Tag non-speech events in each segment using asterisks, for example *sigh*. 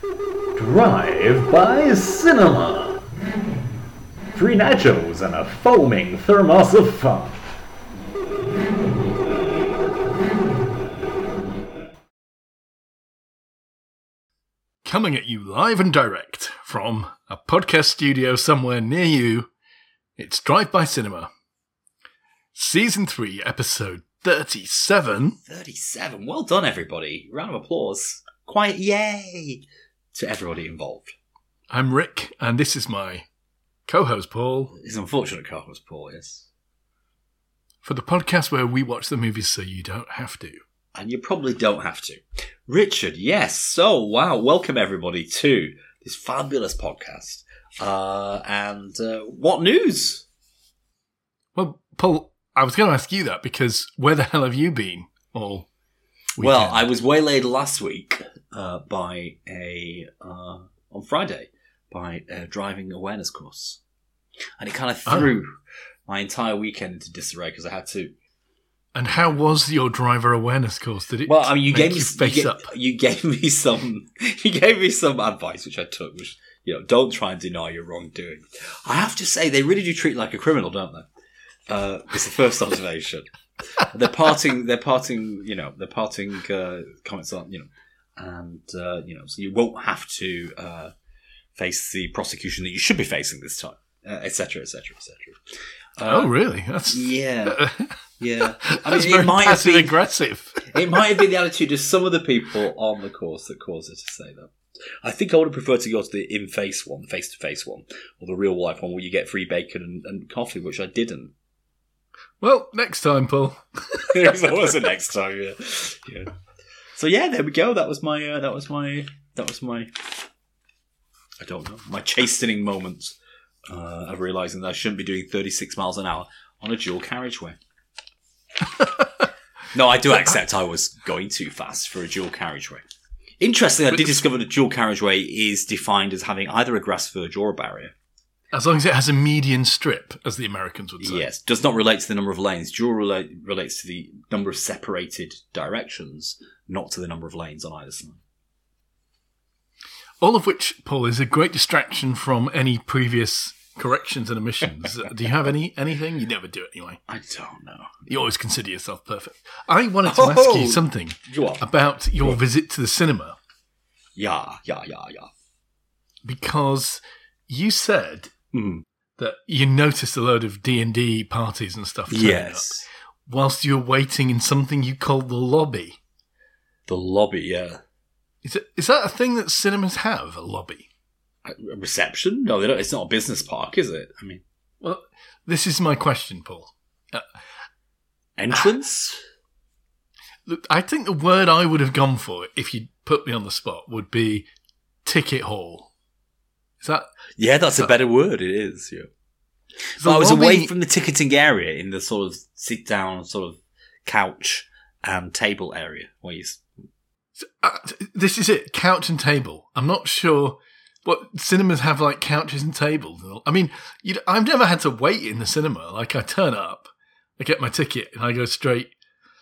Drive by Cinema. Free nachos and a foaming thermos of fun. Coming at you live and direct from a podcast studio somewhere near you, it's Drive By Cinema. Season 3, episode 37. 37. Well done, everybody. Round of applause. Quiet yay to everybody involved. I'm Rick, and this is my co host Paul His unfortunate car was Paul, yes. for the podcast where we watch the movies so you don't have to. And you probably don't have to. Richard, yes. So, wow. Welcome, everybody, to this fabulous podcast. Uh, and uh, what news? Well, Paul, I was going to ask you that because where the hell have you been all Well. I was waylaid last week uh, by a uh, on Friday by a driving awareness course, and it kind of Oh. threw my entire weekend into disarray because I had to. And how was your driver awareness course? Did it Well, I mean, you gave me you face you, you gave me some *laughs* you gave me some advice which I took, which you know, don't try and deny your wrongdoing. I have to say, they really do treat you like a criminal, don't they? Uh, it's the first observation. *laughs* they're parting. They're parting. You know, they're parting uh, comments on. You know, and uh, you know, so you won't have to uh, face the prosecution that you should be facing this time, etc., etc., etc. oh, really? That's Yeah, *laughs* yeah. I that's mean, it might have passive been aggressive. it might have been the attitude of some of the people on the course that caused her to say that. I think I would have preferred to go to the in face one, the face to face one, or the real life one where you get free bacon and, and coffee, which I didn't. Well, next time, Paul. *laughs* There's always a next time, yeah. yeah. So yeah, there we go. That was my uh, that was my that was my I don't know my chastening moment uh, of realizing that I shouldn't be doing 36 miles an hour on a dual carriageway. *laughs* no, I do accept I was going too fast for a dual carriageway. Interestingly, I did discover that dual carriageway is defined as having either a grass verge or a barrier. As long as it has a median strip, as the Americans would say. Yes, does not relate to the number of lanes. Dual relate, relates to the number of separated directions, not to the number of lanes on either side. All of which, Paul, is a great distraction from any previous corrections and omissions. *laughs* do you have any anything? You never do it anyway. I don't know. You always consider yourself perfect. I wanted to ask Oh! you something What? about your visit to the cinema Yeah, yeah, yeah, yeah. because you said Mm. that you noticed a load of D and D parties and stuff. turning up Yes. whilst you're waiting in something you called the lobby. The lobby, yeah. Is it is that a thing that cinemas have? A lobby? A reception? No, they don't. It's not a business park, is it? I mean, Well, this is my question, Paul. entrance? Look, I think the word I would have gone for if you put me on the spot would be ticket hall. Is that? yeah, that's a better word. It is, yeah. is But I was lobby- away from the ticketing area in the sort of sit down, sort of couch and table area where you. Uh, this is it. Couch and table. I'm not sure. What cinemas have like couches and tables? I mean, I've never had to wait in the cinema. Like I turn up, I get my ticket, and I go straight.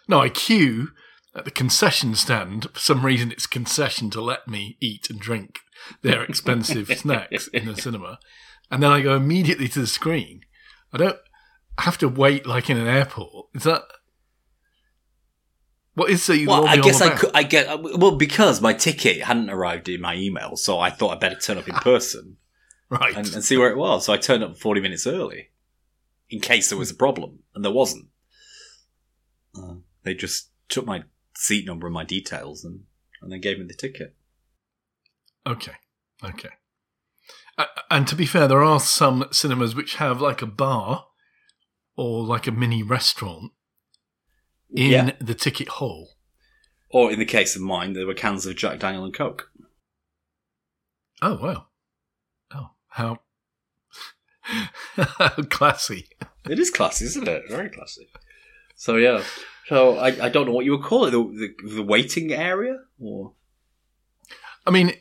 No, I queue at the concession stand. For some reason, it's concession to let me eat and drink their expensive *laughs* snacks in the cinema, and then I go immediately to the screen. I don't have to wait like in an airport. Is that what is the Well, I guess I could. I get well because my ticket hadn't arrived in my email, so I thought I'd better turn up in person right. and, and see where it was. So I turned up forty minutes early, in case there was a problem, and there wasn't. Uh, they just took my seat number and my details, and and then gave me the ticket. Okay. Okay. Uh, and to be fair, there are some cinemas which have like a bar or like a mini restaurant in Yeah. the ticket hall. Or in the case of mine, there were cans of Jack Daniel and Coke. Oh, wow. Oh, how, *laughs* how classy. It is classy, isn't it? Very classy. So yeah. So I, I don't know what you would call it. The, the, the waiting area, or I mean,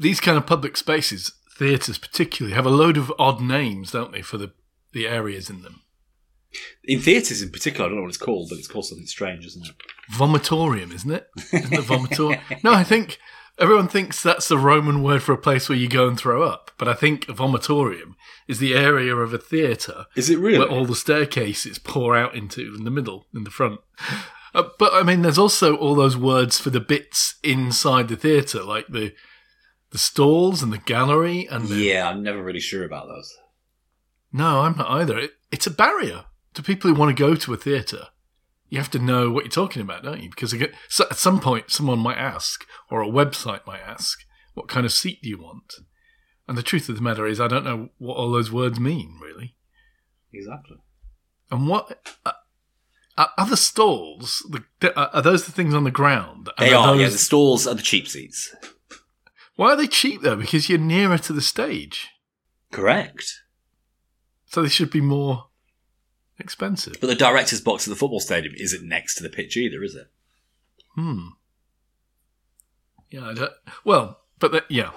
these kind of public spaces, theatres particularly, have a load of odd names, don't they, for the, the areas in them? in theatres in particular, I don't know what it's called, but it's called something strange, isn't it? Vomitorium, isn't it? *laughs* Isn't it vomitorium? no, I think everyone thinks that's the Roman word for a place where you go and throw up, but I think a vomitorium is the area of a theatre Is it really? where all the staircases pour out into in the middle, in the front. Uh, but I mean, there's also all those words for the bits inside the theatre, like the the stalls and the gallery and the, yeah, I'm never really sure about those. No, I'm not either. It, it's a barrier to people who want to go to a theatre. You have to know what you're talking about, don't you? Because again, so at some point, someone might ask, or a website might ask, what kind of seat do you want? And the truth of the matter is, I don't know what all those words mean, really. Exactly. And what uh, are other stalls? The, are those the things on the ground? And They are. those- Yeah, the stalls are the cheap seats. Why are they cheap though? Because you're nearer to the stage, Correct. so they should be more expensive. But the director's box at the football stadium isn't next to the pitch either, is it? Hmm. Yeah. I don't, well, but the, yeah,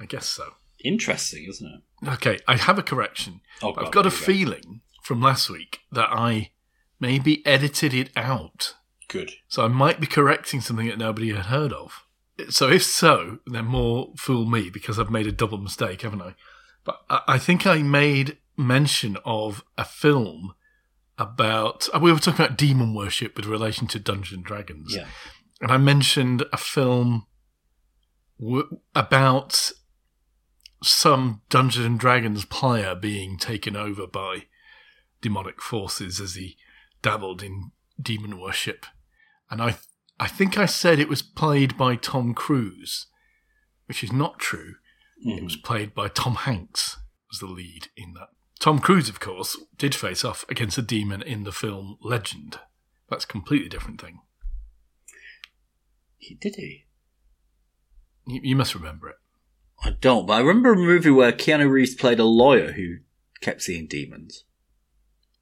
I guess so. Interesting, isn't it? Okay, I have a correction. Oh, God, I've got a go. feeling from last week that I maybe edited it out. Good. So I might be correcting something that nobody had heard of. So if so, then more fool me because I've made a double mistake, haven't I? But I, think I made mention of a film about. uh, We were talking about demon worship with relation to Dungeons and Dragons, Yeah. and I mentioned a film w- about some Dungeons and Dragons player being taken over by demonic forces as he dabbled in demon worship, and I I think I said it was played by Tom Cruise, which is not true. It hmm. was played by Tom Hanks as the lead in that. Tom Cruise, of course, did face off against a demon in the film Legend. That's a completely different thing. He did he? You, you must remember it. I don't, but I remember a movie where Keanu Reeves played a lawyer who kept seeing demons.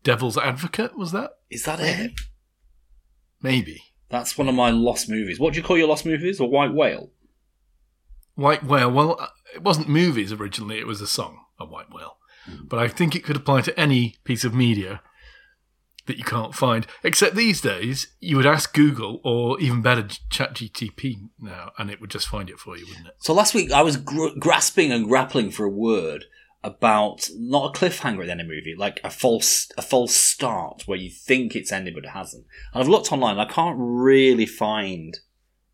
Devil's Advocate was that? Is that it? Maybe. That's one of my lost movies. What do you call your lost movies? A white whale? White Whale. Well, uh, it wasn't movies originally. It was a song, a White Whale. But I think it could apply to any piece of media that you can't find. Except these days, you would ask Google or even better, ChatGTP now, and it would just find it for you, wouldn't it? So last week I was gr- grasping and grappling for a word about not a cliffhanger at the end of the movie, like a false a false start where you think it's ended but it hasn't. And I've looked online, and I can't really find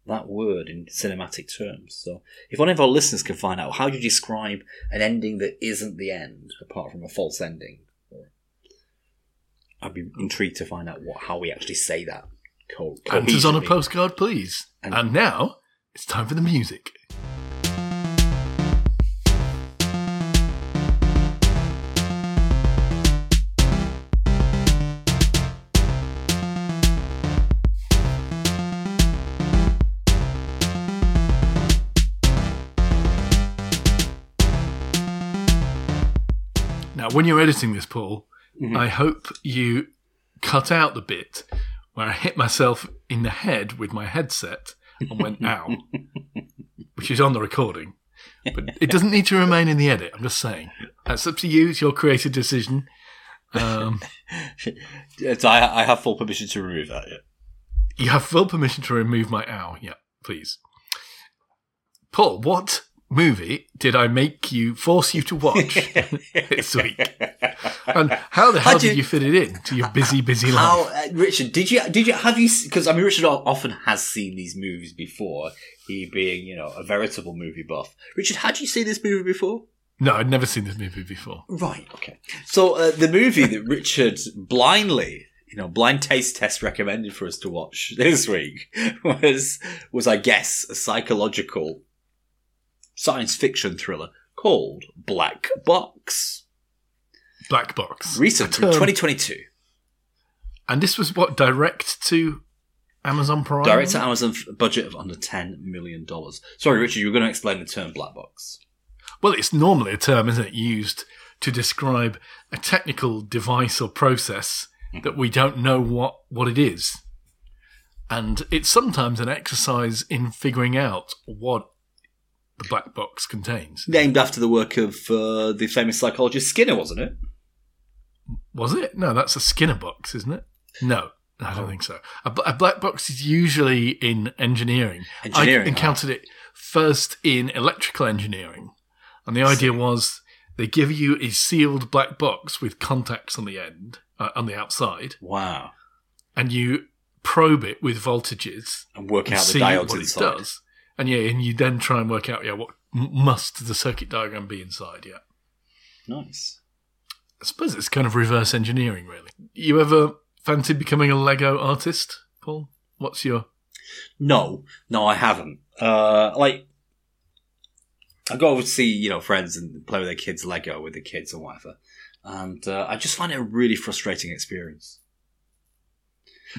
that word in cinematic terms. So if one of our listeners can find out how do you describe an ending that isn't the end, apart from a false ending, I'd be intrigued to find out what how we actually say that. Co- Answers on a postcard, please. And- And now it's time for the music. Now, when you're editing this, Paul, Mhm. I hope you cut out the bit where I hit myself in the head with my headset and went ow, *laughs* which is on the recording. But it doesn't need to remain in the edit. I'm just saying. That's up to you. It's your creative decision. Um, *laughs* I, I have full permission to remove that. Yeah. you have full permission to remove my ow. Yeah, please. Paul, what movie did I make you force you to watch *laughs* this week? And how the hell How'd did you- you fit it in to your busy, busy life? How, uh, Richard? Did you did you have you? Because I mean, Richard often has seen these movies before. He being you know a veritable movie buff. Richard, had you seen this movie before? No, I'd never seen this movie before. Right. Okay. So uh, the movie that Richard blindly, you know, blind taste test recommended for us to watch this week *laughs* was was I guess a psychological science fiction thriller called Black Box. Black Box. Recent from 2022. And this was what direct to Amazon Prime. Direct to Amazon f- budget of under $10 million. Sorry, Richard, you were going to explain the term black box. Well, it's normally a term, isn't it, used to describe a technical device or process hmm. that we don't know what what it is, and it's sometimes an exercise in figuring out what the black box contains. Named after the work of uh, the famous psychologist Skinner, wasn't it? Was it? No, that's a Skinner box, isn't it? No, I don't think so. A, a black box is usually in engineering. Engineering, I encountered it first in electrical engineering, and the idea was they give you a sealed black box with contacts on the end, uh, on the outside, Wow. and you probe it with voltages And work and out the see diodes what inside. it does. And yeah, and you then try and work out yeah what must the circuit diagram be inside. Yeah, Nice. I suppose it's kind of reverse engineering, really. You ever fancied becoming a Lego artist, Paul? What's your No, no, I haven't. Uh, like, I go over to see, you know, friends and play with their kids Lego with the kids or whatever. And uh, I just find it a really frustrating experience.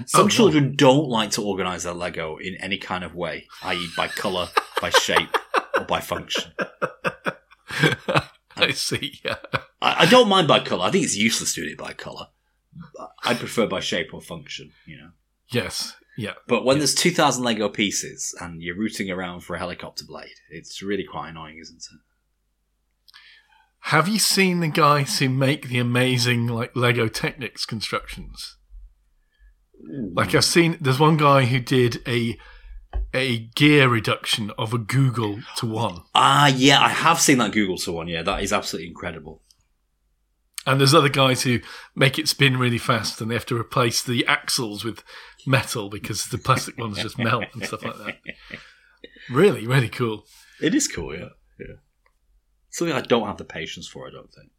Some Oh, children don't like to organize their Lego in any kind of way, i.e., by color, by shape, or by function. *laughs* I see. Yeah. I, I don't mind by color. I think it's useless doing it by color. I prefer by shape or function, you know. Yes. Yeah. But when there's 2,000 Lego pieces and you're rooting around for a helicopter blade, it's really quite annoying, isn't it? Have you seen the guys who make the amazing like Lego Technics constructions? Like I've seen, there's one guy who did a a gear reduction of a googol to one, Ah, yeah, I have seen that googol to one. Yeah, that is absolutely incredible. and there's other guys who make it spin really fast, and they have to replace the axles with metal because the plastic ones just melt and stuff like that. Really, really cool. It is cool, yeah. Yeah. Something I don't have the patience for, I don't think.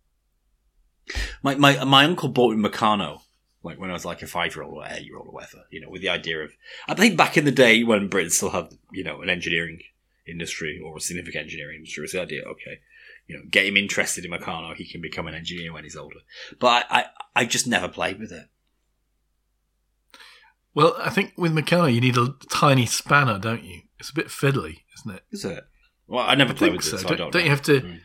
My my my uncle bought me Meccano, like when I was like a five year old or eight year old or whatever, you know, with the idea of I think back in the day when Britain still had, you know, an engineering industry or a significant engineering industry was the idea, okay, you know, get him interested in Meccano, he can become an engineer when he's older. But I, I, I just never played with it. Well, I think with Meccano you need a tiny spanner, don't you? It's a bit fiddly, isn't it? Is it? Well, I never I played with so. it, so don't, don't don't you have to? Mm.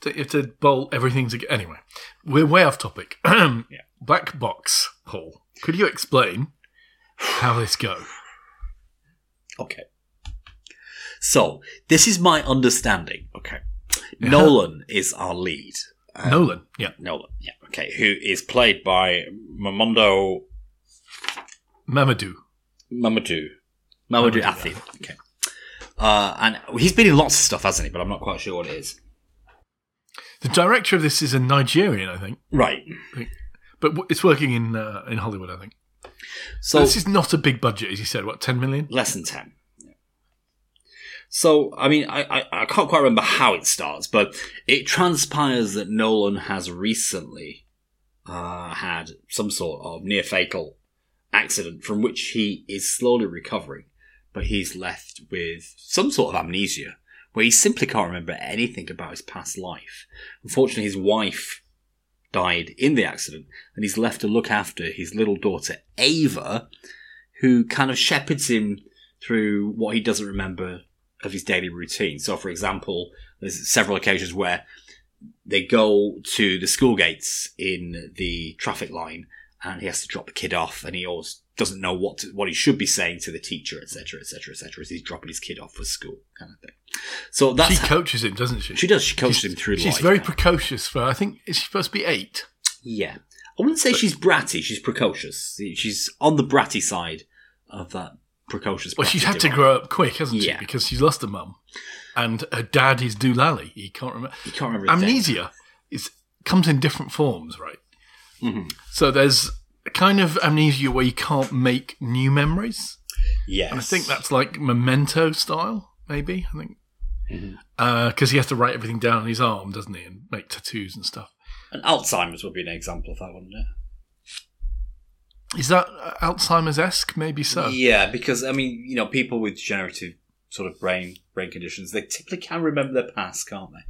Don't you have to bolt everything together? Anyway, we're way off topic. *clears throat* Black box, Paul. Could you explain how this go? Okay. So, this is my understanding. Okay. Yeah. Nolan is our lead. Uh, Nolan, yeah, Nolan, yeah. Okay. Who is played by Mamondo Mamadou. Mamadou. Mamadou Mamadou, Athie. Okay. Uh, and he's been in lots of stuff, hasn't he? But I'm not quite sure what it is. The director of this is a Nigerian, I think, Right. But w- it's working in uh, in Hollywood, I think. So, this is not a big budget, as you said. What, ten million? less than 10. Yeah. So, I mean, I, I, I can't quite remember how it starts, but it transpires that Nolan has recently uh, had some sort of near fatal accident from which he is slowly recovering, but he's left with some sort of amnesia where he simply can't remember anything about his past life. Unfortunately, his wife died in the accident, and he's left to look after his little daughter, Ava, who kind of shepherds him through what he doesn't remember of his daily routine. So, for example, there's several occasions where they go to the school gates in the traffic line, and he has to drop the kid off, and he always doesn't know what to, what he should be saying to the teacher, etc., etc., etc., as he's dropping his kid off for school, kind of thing. So that's She how- coaches him, doesn't she? she does. She coaches She's- him through She's life. very precocious for. I think is she supposed to be eight? Yeah. I wouldn't say she's bratty, she's precocious. She's on the bratty side of that precocious. Well, she's had to grow up quick, hasn't Yeah. she? Because she's lost her mum, and her dad is Doolally. He can't remember. He can't remember. Amnesia is comes in different forms, right? Mhm. So there's a kind of amnesia where you can't make new memories, Yes. and I think that's like memento style, maybe. I think because he has to write everything down on his arm, doesn't he, and make tattoos and stuff. And Alzheimer's would be an example of that, wouldn't it? Is that uh, Alzheimer's esque? Maybe so. Yeah, because I mean, you know, people with degenerative sort of brain brain conditions, they typically can remember their past, can't they?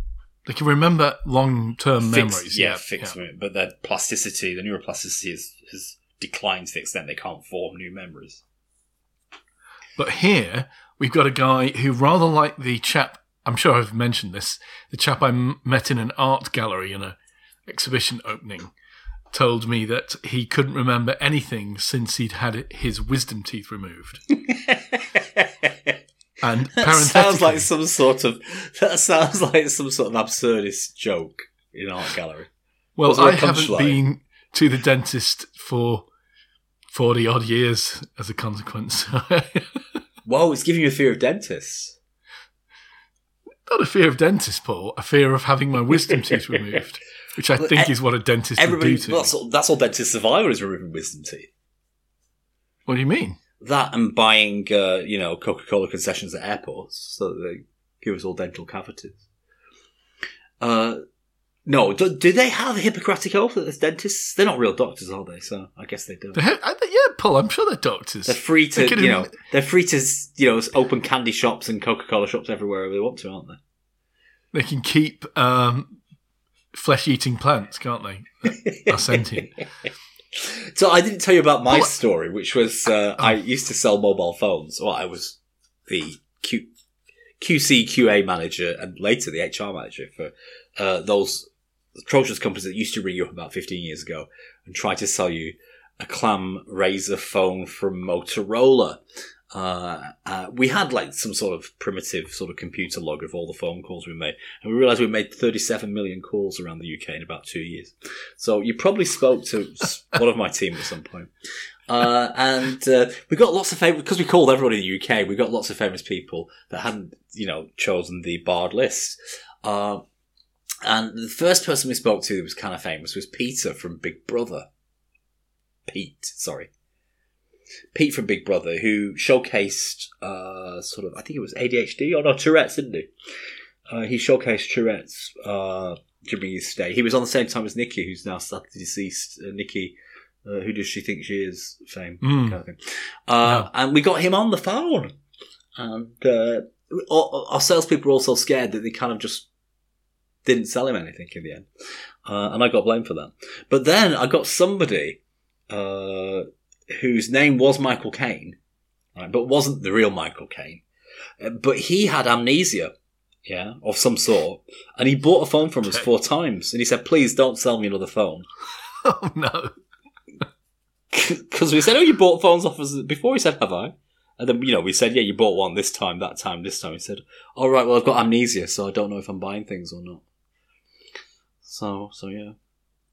They can remember long term memories. yeah, yeah, fixed yeah. but their plasticity, the neuroplasticity, has, has declined to the extent they can't form new memories. But here we've got a guy who, rather like the chap, I'm sure I've mentioned this, the chap I m- met in an art gallery in a exhibition opening, told me that he couldn't remember anything since he'd had his wisdom teeth removed. *laughs* And That sounds like some sort of that sounds like some sort of absurdist joke in an art gallery. well, was there a I haven't punchline? been to the dentist for 40 odd years as a consequence. *laughs* Whoa, it's giving you a fear of dentists. Not a fear of dentists, Paul, a fear of having my wisdom teeth removed, which I think is what a dentist would Everybody, do to well, that's all, that's all is removing wisdom teeth. What do you mean? That and buying, uh, you know, Coca Cola concessions at airports so that they give us all dental cavities. Uh, no, do, do they have a Hippocratic oath as dentists? They're not real doctors, are they? So I guess they do. They yeah, Paul, I'm sure they're doctors. They're free to, They you know, they're free to, you know, open candy shops and Coca Cola shops everywhere they want to, aren't they? They can keep um, flesh eating plants, can't they? *laughs* That are sentient. So I didn't tell you about my Oh. story, which was uh, I used to sell mobile phones. Well, I was the Q, QC QA manager and later the HR manager for uh, those atrocious companies that used to ring you up about 15 years ago and try to sell you a clam razor phone from Motorola. Uh, uh, we had like some sort of primitive sort of computer log of all the phone calls we made, and we realized we made 37 million calls around the UK in about two years. So you probably spoke to *laughs* one of my team at some point. Uh, and uh, we got lots of famous because we called everybody in the UK. We got lots of famous people that hadn't, you know, chosen the barred list. Uh, and the first person we spoke to that was kind of famous was Peter from Big Brother. Pete, sorry. Pete from Big Brother, who showcased uh, sort of, I think it was ADHD or no Tourette's, didn't he? Uh, he showcased Tourette's uh, during his stay. He was on the same time as Nikki, who's now sadly deceased. Uh, Nikki, uh, who does she think she is? Fame Mm. kind of thing. Uh, And we got him on the phone, and uh, our, our salespeople were also scared that they kind of just didn't sell him anything in the end, uh, and I got blamed for that. But then I got somebody uh, whose name was Michael Caine, right, but wasn't the real Michael Caine. Uh, But he had amnesia, yeah, of some sort, and he bought a phone from us four times, and he said, "Please don't sell me another phone." *laughs* Oh, no. Because we said, "Oh, you bought phones off us before." He said, "Have I?" And then you know we said, "Yeah, you bought one this time, that time, this time." He said, "All right, well, I've got amnesia, so I don't know if I'm buying things or not." So, so yeah,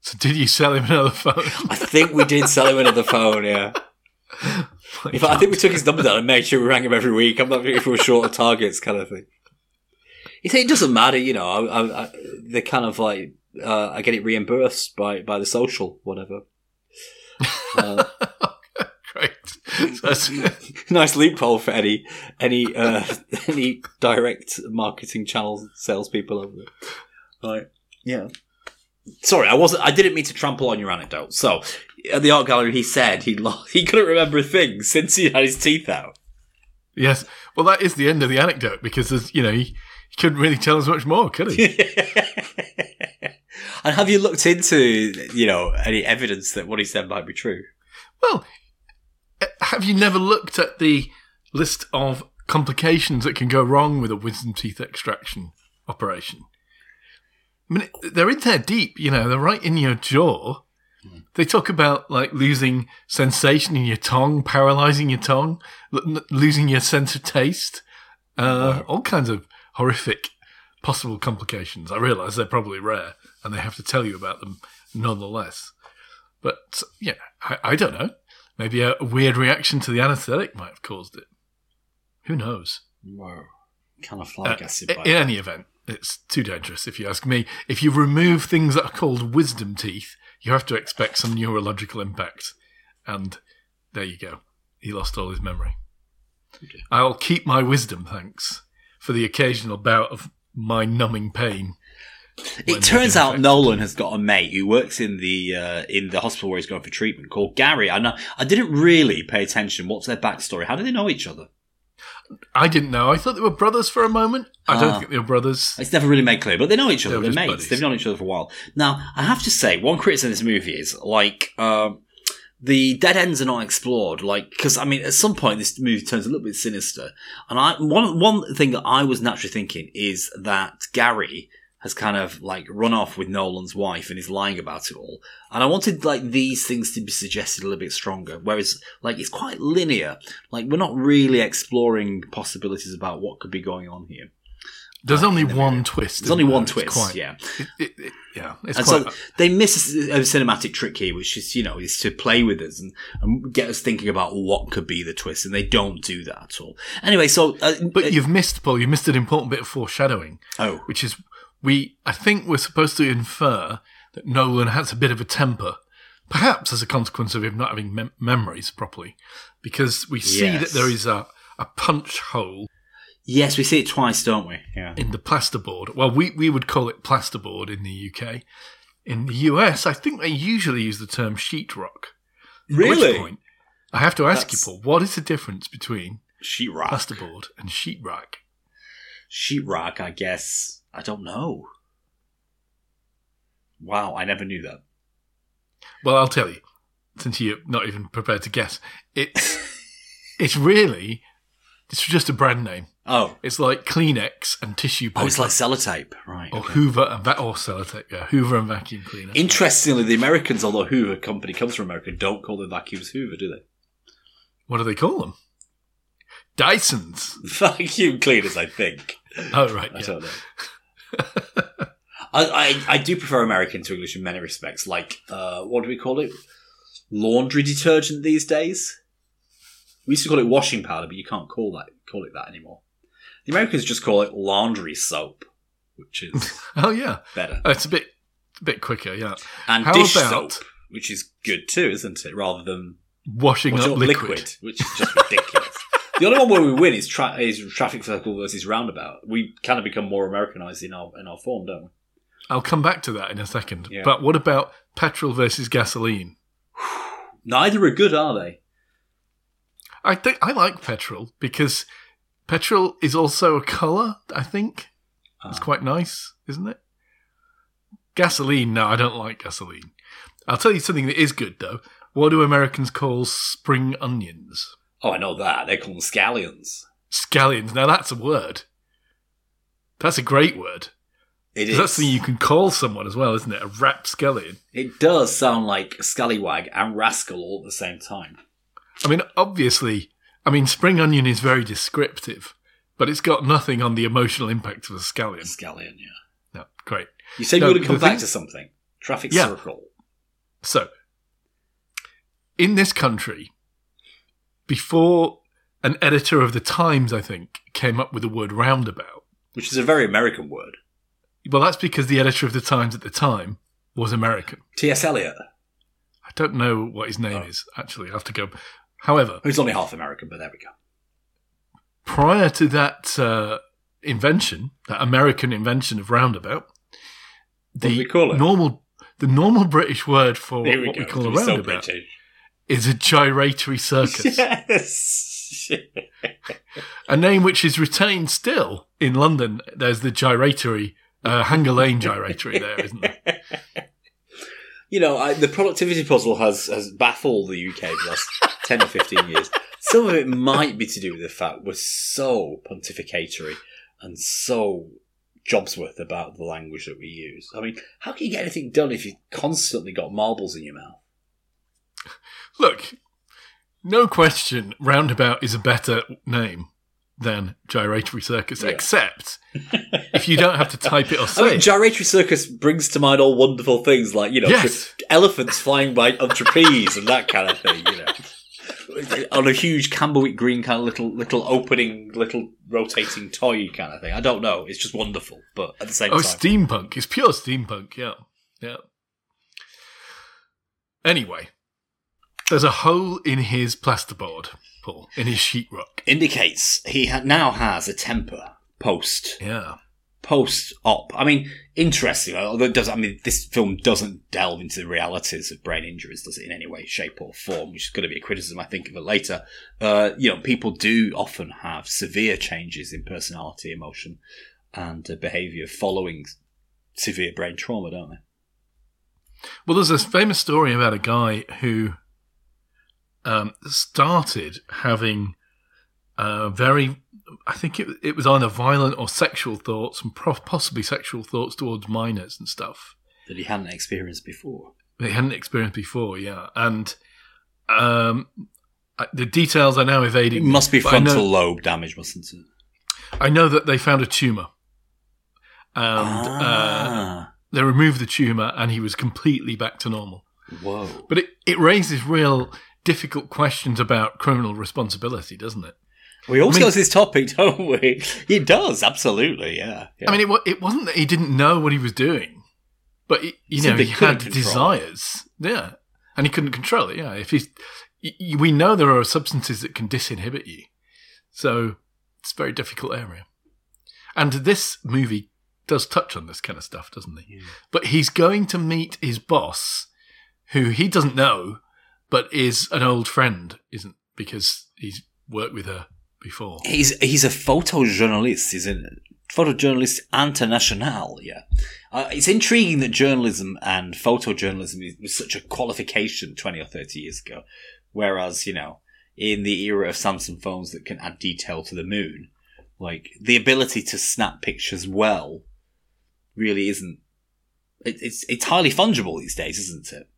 So, did you sell him another phone? *laughs* I think we did sell him another phone. Yeah, *laughs* in fact, I think we took his number down and made sure we rang him every week. I'm not sure if we were short of targets, kind of thing. He said it doesn't matter, you know. I, I, I, they kind of like uh, I get it reimbursed by by the social whatever. *laughs* Uh, Great. That's- nice loophole for any any uh, any direct marketing channel salespeople over there. Right. Yeah. Sorry, I wasn't. I didn't mean to trample on your anecdote. So, at the art gallery, he said he lost, *laughs* he couldn't remember a thing since he had his teeth out. yes. Well, that is the end of the anecdote because, there's, you know, he, he couldn't really tell us much more, could he? *laughs* and have you looked into you know any evidence that what he said might be true? Well, uh, have you never looked at the list of complications that can go wrong with a wisdom teeth extraction operation? I mean, they're in there deep, you know, they're right in your jaw. They talk about like losing sensation in your tongue, paralyzing your tongue, l- losing your sense of taste, uh, all kinds of horrific possible complications. I realize they're probably rare and they have to tell you about them nonetheless. But yeah, I, I don't know. Maybe a, a weird reaction to the anesthetic might have caused it. Who knows? Whoa. Kind of Uh, flabbergasted i- by in any event, it's too dangerous if you ask me. If you remove things that are called wisdom teeth, you have to expect some neurological impact. And there you go. He lost all his memory. I'll keep my wisdom, thanks, for the occasional bout of mind numbing pain. It turns out. Nolan has got a mate who works in the uh, in the hospital where he's going for treatment called Gary. I know I didn't really pay attention. What's their backstory? How do they know each other? I didn't know. I thought they were brothers for a moment. I don't Ah. think they were brothers. It's never really made clear, but they know each other. They're, They're mates. Buddies. They've known each other for a while. Now, I have to say, one criticism of this movie is like um, the dead ends are not explored. Like, because I mean, at some point, this movie turns a little bit sinister. And I one one thing that I was naturally thinking is that Gary has kind of like run off with Nolan's wife and is lying about it all. And I wanted like these things to be suggested a little bit stronger. Whereas like it's quite linear. Like we're not really exploring possibilities about what could be going on here. There's only the one twist. There's only there? one twist. quite- yeah. it- it- it- yeah. It's And quite. so they miss a, a cinematic trick here, which is, you know, is to play with us and, and get us thinking about what could be the twist, and they don't do that at all. Anyway, so. Uh, but uh, you've missed, Paul. You missed an important bit of foreshadowing, oh, which is we. I think we're supposed to infer that Nolan has a bit of a temper, perhaps as a consequence of him not having mem- memories properly, because we see Yes. that there is a a punch hole yes, we see it twice, don't we? Yeah. in the plasterboard. Well, we, we would call it plasterboard in the UK. In the US, I think they usually use the term sheetrock. Which point, I have to ask That's- you, Paul, what is the difference between Sheetrock. plasterboard and sheetrock? Sheetrock, I guess. I don't know. Wow, I never knew that. Well, I'll tell you, since you're not even prepared to guess. It's *laughs* it's really it's just a brand name. Oh, It's like Kleenex and tissue paper. oh, it's like sellotape, right? or okay. Hoover and va- or sellotape, yeah, Hoover and vacuum cleaner. Interestingly, the Americans, although Hoover company comes from America, don't call their vacuums Hoover, do they? what do they call them? Dysons. *laughs* Vacuum cleaners, I think. Oh right, I yeah. don't know. *laughs* I, I I do prefer American to English in many respects. Like, uh, what do we call it? Laundry detergent these days. We used to call it washing powder, but you can't call that call it that anymore. The Americans just call it laundry soap, which is *laughs* Oh yeah, better, Oh, it's a bit a bit quicker, yeah. and How dish about- soap, which is good too, isn't it? Rather than Washing washing up up liquid. liquid. which is just ridiculous. The only one where we win is, tra- is traffic circle versus roundabout. We kind of become more Americanized in our in our form, don't we? I'll come back to that in a second. Yeah. But what about petrol versus gasoline? *sighs* Neither are good, are they? I think I like petrol because petrol is also a color. I think it's Ah. quite nice, isn't it? Gasoline, no, I don't like gasoline. I'll tell you something that is good though. What do Americans call spring onions? Oh, I know that. They call them scallions. Scallions. Now that's a word. That's a great word. It is. That's something you can call someone as well, isn't it? A rapscallion. It does sound like scallywag and rascal all at the same time. I mean, obviously, I mean, spring onion is very descriptive, but it's got nothing on the emotional impact of a scallion. A Scallion, yeah. No, great. You said No, you were going to come back thing- to something. Traffic Yeah. circle. So, in this country, before an editor of the Times, I think, came up with the word roundabout, Which is a very American word. well, that's because the editor of the Times at the time was American. T.S. Eliot. I don't know what his name Oh. is, actually. I have to go. However, He's only half American, but there we go. prior to that uh, invention, that American invention of roundabout, do we call it? normal the normal British word for we what go. we call a so roundabout British. Is a gyratory *laughs* circus, Yes. a name which is retained still in London. There's the gyratory, uh, Hanger Lane gyratory there, isn't there? *laughs* you know, I, the productivity puzzle has, has baffled the UK for the last *laughs* 10 or 15 years. Some of it might be to do with the fact we're so pontificatory and so jobsworth about the language that we use. I mean, how can you get anything done if you've constantly got marbles in your mouth? Look, no question, roundabout is a better name than gyratory circus, Yeah. except if you don't have to type it or *laughs* I say mean, gyratory circus brings to mind all wonderful things like, you know, Yes. elephants flying by on trapeze and that kind of thing, you know. On a huge camberwick green kind of little little opening, little rotating toy kind of thing. I don't know. It's just wonderful, but at the same Oh, time, oh, steampunk. It's pure steampunk. Yeah, yeah. Anyway, there's a hole in his plasterboard, Paul, in his sheetrock. indicates he ha- now has a temper post Yeah. post op. I mean, interesting. Although it does, I mean, this film doesn't delve into the realities of brain injuries, does it, in any way, shape, or form? Which is going to be a criticism, I think, of it later. Uh, you know, people do often have severe changes in personality, emotion, and uh, behaviour following severe brain trauma, don't they? Well, there's this famous story about a guy who um, started having uh, very, I think it, it was either violent or sexual thoughts, and pro- possibly sexual thoughts towards minors and stuff. That he hadn't experienced before. He hadn't experienced before, yeah. And um, I- the details are now It evading. me, must be I know- frontal lobe damage, mustn't it? I know that they found a tumor and uh, ah, they removed the tumor, and he was completely back to normal. whoa. But it, it raises real difficult questions about criminal responsibility, doesn't it? We always I mean- go to this topic, *laughs* don't we? It does, absolutely, yeah. yeah. I mean, it, it wasn't that he didn't know what he was doing, but he, you know, he had it. desires, yeah, and he couldn't control it. Yeah, if he's, we know there are substances that can disinhibit you, so it's a very difficult area. And this movie does touch on this kind of stuff, doesn't he? But he's going to meet his boss, who he doesn't know, but is an old friend, isn't because he's worked with her before. He's he's a photojournalist. He's a photojournalist international. Yeah, uh, it's intriguing that journalism and photojournalism is- was such a qualification twenty or thirty years ago, whereas you know in the era of Samsung phones that can add detail to the moon, like the ability to snap pictures well, really isn't. It, it's it's highly fungible these days, isn't it?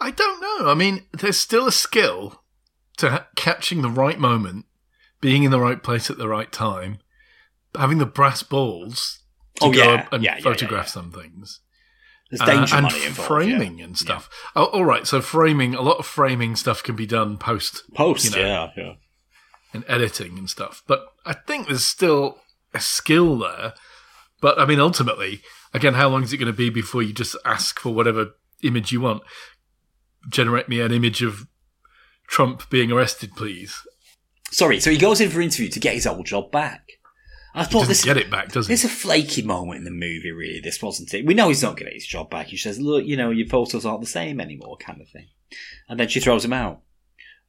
I don't know. I mean, there's still a skill to ha- catching the right moment, being in the right place at the right time, having the brass balls to Oh, go yeah. up and Yeah, yeah, photograph some things. There's Uh, danger and money involved. framing and stuff. Oh, all right. So framing, a lot of framing stuff can be done post Post, you know. yeah, yeah. and editing and stuff. But I think there's still a skill there. But I mean, ultimately, again, how long is it going to be before you just ask for whatever image you want? Generate me an image of Trump being arrested, please. Sorry, so he goes in for interview to get his old job back. I He thought doesn't this get it back, does he? It's a flaky moment in the movie, really. This wasn't it. We know he's not going to get his job back. He says, "Look, you know, your photos aren't the same anymore," kind of thing, and then she throws him out,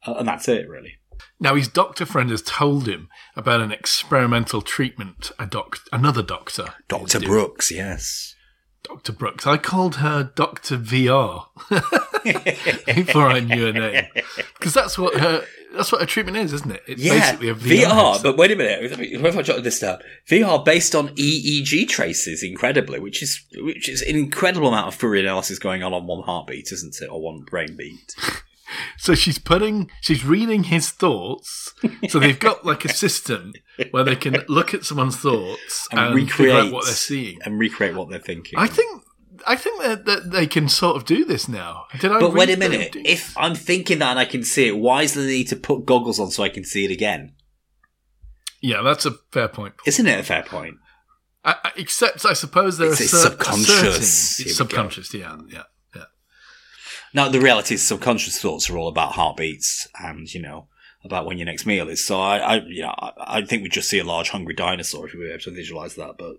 uh, and that's it, really. Now his doctor friend has told him about an experimental treatment. A doc, another doctor, Doctor. Brooks, yes. Doctor Brooks. I called her Doctor VR *laughs* before I knew her name because that's what her that's what her treatment is, isn't it? It's Yeah, basically a VR. VR. But wait a minute, what if I jotted this down? VR based on EEG traces, incredibly, which is which is an incredible amount of Fourier analysis going on on one heartbeat, isn't it, or one brain beat? So she's putting, she's reading his thoughts. So they've got like a system where they can look at someone's thoughts And and, recreate what they're seeing. and recreate what they're thinking. I think, I think that, that they can sort of do this now. Did I? But wait a minute. If I'm thinking that and I can see it, why is there the need to put goggles on so I can see it again? yeah, that's a fair point. Isn't it a fair point? I, I, except, I suppose there It's- are it's cer- subconscious. certain- Here It's go. subconscious. Yeah, yeah. Now, the reality is subconscious thoughts are all about heartbeats and, you know, about when your next meal is. So I, I you know, I, I think we'd just see a large hungry dinosaur if we were able to visualize that. But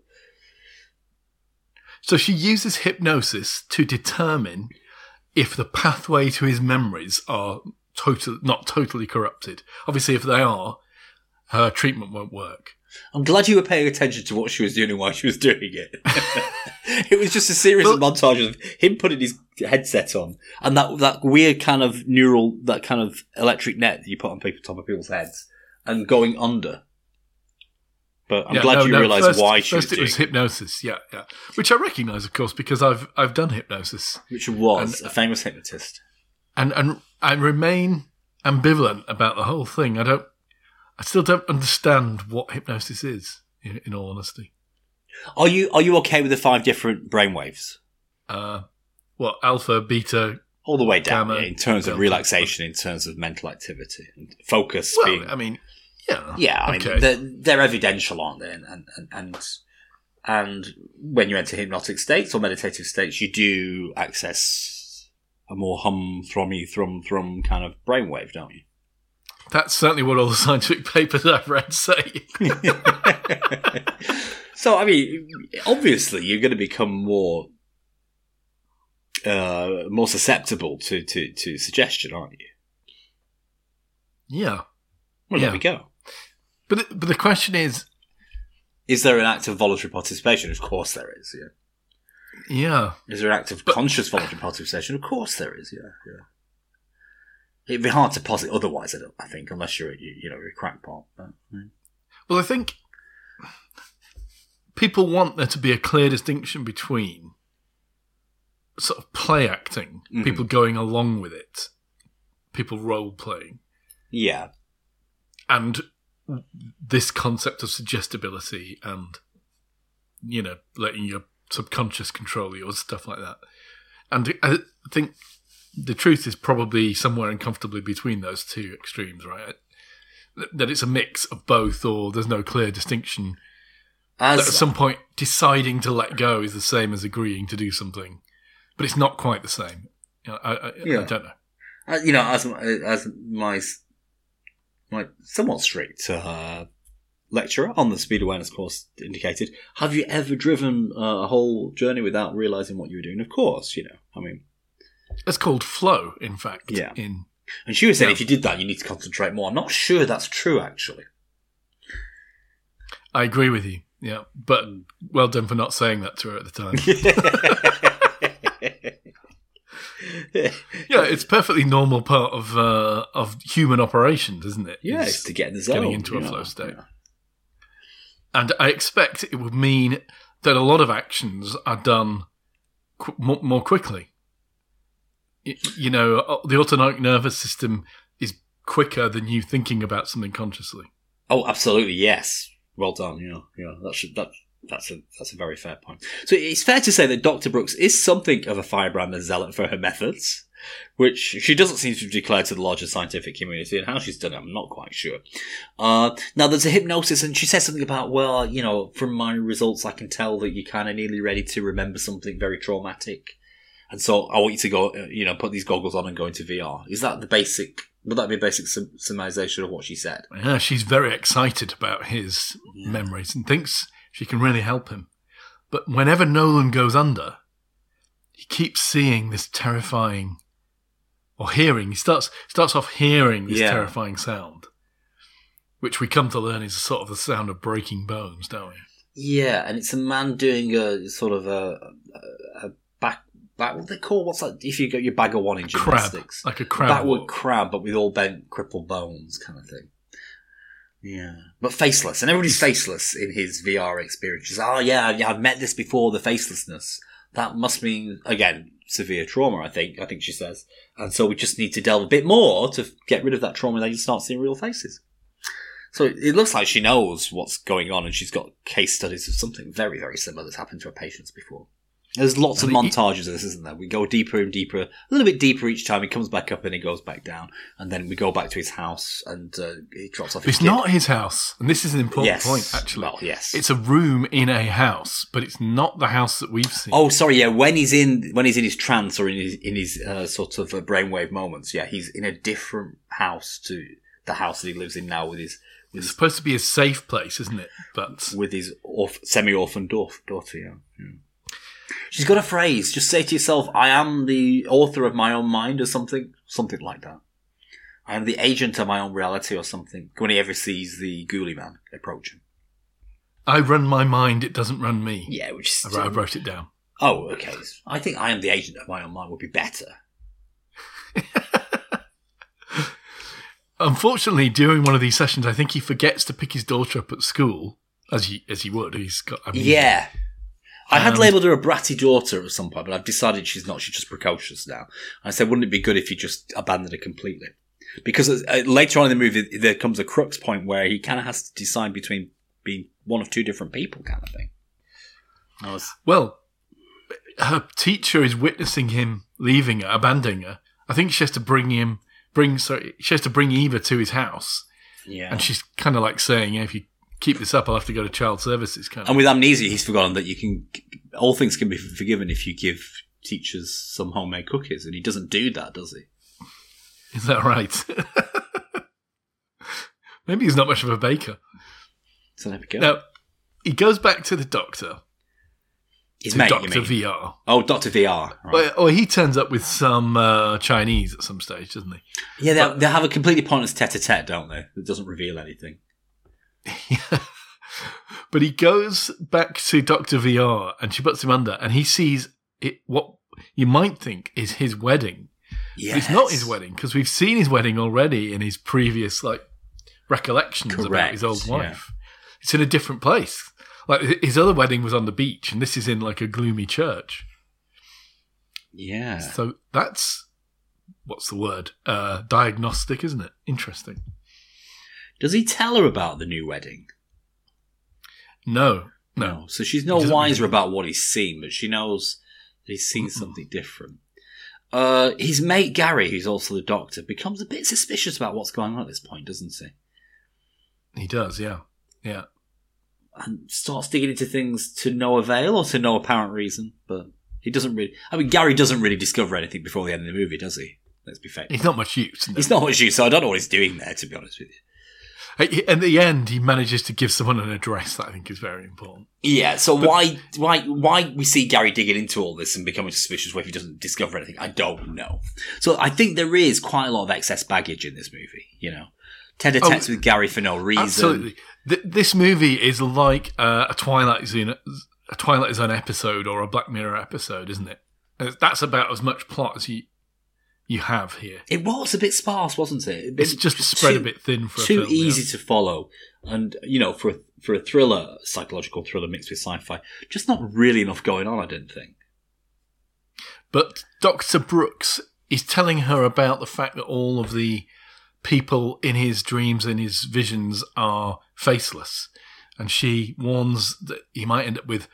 So she uses hypnosis to determine if the pathway to his memories are total, not totally corrupted. Obviously, if they are, her treatment won't work. I'm glad you were paying attention to what she was doing and why she was doing it. *laughs* it was just a series of montages of him putting his headset on and that that weird kind of neural, that kind of electric net that you put on people, top of people's heads and going under. But I'm Yeah, glad no, you no, realised why she was First, it doing was hypnosis. Yeah, yeah. Which I recognise, of course, because I've I've done hypnosis, which was a famous hypnotist. and and I remain ambivalent about the whole thing. I don't. I still don't understand what hypnosis is. In, in all honesty, Are you are you okay with the five different brainwaves? uh, what alpha, beta? All the way down Gamma, yeah, in terms of relaxation, in terms of mental activity, and focus. Well, being, I mean, yeah, yeah, I mean, they're, they're evidential, aren't they? And, and and and and when you enter hypnotic states or meditative states, you do access a more hum, thrummy, thrum, thrum kind of brainwave, don't you? That's certainly what all the *laughs* scientific papers I've read say. *laughs* so, I mean, obviously, you're going to become more uh, more susceptible to, to, to suggestion, aren't you? yeah, Well, Yeah. there we go. but but the question is, Is there an act of voluntary participation? Of course, there is. Yeah. yeah, Is there an act of conscious voluntary participation? Of course, there is. Yeah, yeah. It'd be hard to posit otherwise. I, don't, I think, unless you're you, you know you're a crackpot. But, mm. Well, I think people want there to be a clear distinction between sort of play acting, Mhm. people going along with it, people role playing, Yeah, and this concept of suggestibility and you know, letting your subconscious control you or stuff like that. And I think the truth is probably somewhere uncomfortably between those two extremes, right? That it's a mix of both, or there's no clear distinction. As That at some point, deciding to let go is the same as agreeing to do something, but it's not quite the same. You know, I, I, Yeah. I don't know. Uh, you know, as as my my somewhat strict uh, lecturer on the speed awareness course indicated, have you ever driven uh, a whole journey without realizing what you were doing? Of course, you know. I mean, It's called flow, in fact. Yeah. In and she was saying Yeah. if you did that, you need to concentrate more. I'm not sure that's true, actually. I agree with you. Yeah, but well done for not saying that to her at the time. *laughs* yeah, it's perfectly normal part of uh, of human operations, isn't it? yeah, it's to get in the zone. getting into a you flow know. state. Yeah. And I expect it would mean that a lot of actions are done qu- more quickly. You know, uh, the autonomic nervous system is quicker than you thinking about something consciously. Oh, absolutely, yes. Well done. Yeah, yeah. That should that that's a that's a very fair point. So it's fair to say that Dr. Brooks is something of a firebrand and zealot for her methods, which she doesn't seem to declare to the larger scientific community. And how she's done it, I'm not quite sure. Uh, now there's a hypnosis, and she says something about, well, you know, from my results, I can tell that you're kind of nearly ready to remember something very traumatic. And so I want you to go, uh, you know, put these goggles on and go into VR. Is that the basic? Would that be a basic sum- summarization of what she said? Yeah, she's very excited about his Yeah. memories and thinks she can really help him. But whenever Nolan goes under, he keeps seeing this terrifying, or hearing. He starts starts off hearing this Yeah. terrifying sound, which we come to learn is sort of the sound of breaking bones, don't we? Yeah, and it's a man doing a sort of a, a, a back back. What they call what's that? If you get your bag of one in Crab, gymnastics, like a crab. backward walk. crab, but with all bent, crippled bones, kind of thing. Yeah, but faceless, and everybody's faceless in his VR experience. She's, oh ah, yeah, yeah, I've met this before. The facelessness that must mean again severe trauma. I think. I think she says, and so we just need to delve a bit more to get rid of that trauma. and Then you start seeing real faces. So it looks like she knows what's going on, and she's got case studies of something very, very similar that's happened to her patients before. There's lots of And it- montages of this, isn't there? We go deeper and deeper, a little bit deeper each time. He comes back up and he goes back down, and then we go back to his house, and uh, he drops off. His It's kid. not his house, and this is an important yes. point. Actually, Well, yes. it's a room in a house, but it's not the house that we've seen. Oh, sorry. Yeah, when he's in when he's in his trance or in his in his uh, sort of uh, brainwave moments, yeah, he's in a different house to the house that he lives in now with his with it's his, supposed to be a safe place, isn't it? But with his orph- semi-orphan daughter. daughter yeah. yeah. She's got a phrase. Just say to yourself, "I am the author of my own mind," or something, something like that. I am the agent of my own reality, or something. When he ever sees the ghoulie man approach him. I run my mind; it doesn't run me. Yeah, which is I I wrote it down. Oh, okay. I think I am the agent of my own mind would be better. *laughs* Unfortunately, during one of these sessions, I think he forgets to pick his daughter up at school, as he as he would. He's got. I mean, Yeah. I had And- labelled her a bratty daughter at some point, but I've decided she's not. She's just precocious now. I said, wouldn't it be good if you just abandoned her completely? Because uh, later on in the movie, there comes a crux point where he kind of has to decide between being one of two different people, kind of thing. Was, Well, her teacher is witnessing him leaving her, abandoning her. I think she has to bring him, bring sorry, she has to bring Eva to his house, yeah. and she's kind of like saying, "If you keep this up, I'll have to go to child services." Kind of. And with amnesia, he's forgotten that you can all things can be forgiven if you give teachers some homemade cookies, and he doesn't do that, does he? Is that right? *laughs* Maybe he's not much of a baker. So there we go. Now, he goes back to the doctor, His mate, Doctor? VR. Oh, Doctor VR. Right. Or, or he turns up with some uh, Chinese at some stage, doesn't he? Yeah, they, they have a completely pointless tete-a-tete, don't they? It doesn't reveal anything. *laughs* but he goes back to Doctor VR, and she puts him under, and he sees it. What you might think is his wedding. Yeah, But It's not his wedding because we've seen his wedding already in his previous like recollections about his old yeah. wife. It's in a different place. Like his other wedding was on the beach, and this is in like a gloomy church. Yeah. So that's what's the word? Uh, diagnostic, isn't it? Interesting. Does he tell her about the new wedding? No, No. So she's no wiser about what he's seen, but she knows that he's seen something different. Uh, his mate Gary, who's also the doctor, becomes a bit suspicious about what's going on at this point, doesn't he? He does, yeah. Yeah. And starts digging into things to no avail or to no apparent reason. But he doesn't really. I mean, Gary doesn't really discover anything before the end of the movie, does he? Let's be fair. He's not much use. no. He's not much use, so I don't know what he's doing there, to be honest with you. At at the end, he manages to give someone an address that I think is very important. Yeah, so why why why we see Gary digging into all this and becoming suspicious where he doesn't discover anything, I don't know. So I think there is quite a lot of excess baggage in this movie, you know. Ted a tetes with Gary for no reason. Oh, Absolutely. Th- this movie is like uh, a Twilight Zone, a Twilight Zone episode or a Black Mirror episode, isn't it? That's about as much plot as you you have here. It was a bit sparse, wasn't it? It's just spread a bit thin for a too easy to follow, and you know, for a, for a thriller, psychological thriller mixed with sci-fi, just not really enough going on. I didn't think. But Dr. Brooks is telling her about the fact that all of the people in his dreams and his visions are faceless. And she warns that he might end up with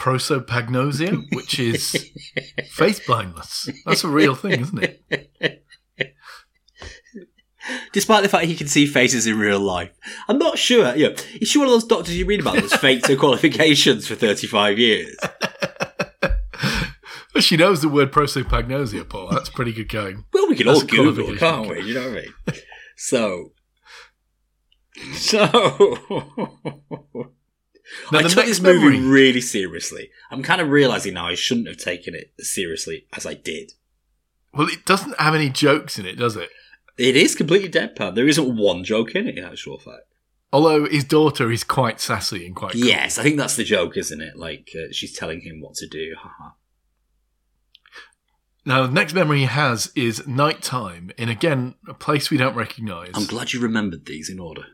prosopagnosia, which is *laughs* face blindness. That's a real thing, isn't it? Despite the fact he can see faces in real life, I'm not sure. You know, is she one of those doctors you read about that's faked her *laughs* qualifications for 35 years? *laughs* She knows the word prosopagnosia, Paul. That's pretty good going. Well, we can That's all Google, can't we? You know what I mean? So, so Now, I took this movie memory- really seriously. I'm kind of realizing now I shouldn't have taken it as seriously as I did. Well, it doesn't have any jokes in it, does it? It is completely deadpan. There isn't one joke in it, in actual fact. Although his daughter is quite sassy and quite cool. Yes, I think that's the joke, isn't it? Like uh, she's telling him what to do. Haha. Now, the next memory he has is nighttime in, again, a place we don't recognise. I'm glad you remembered these in order.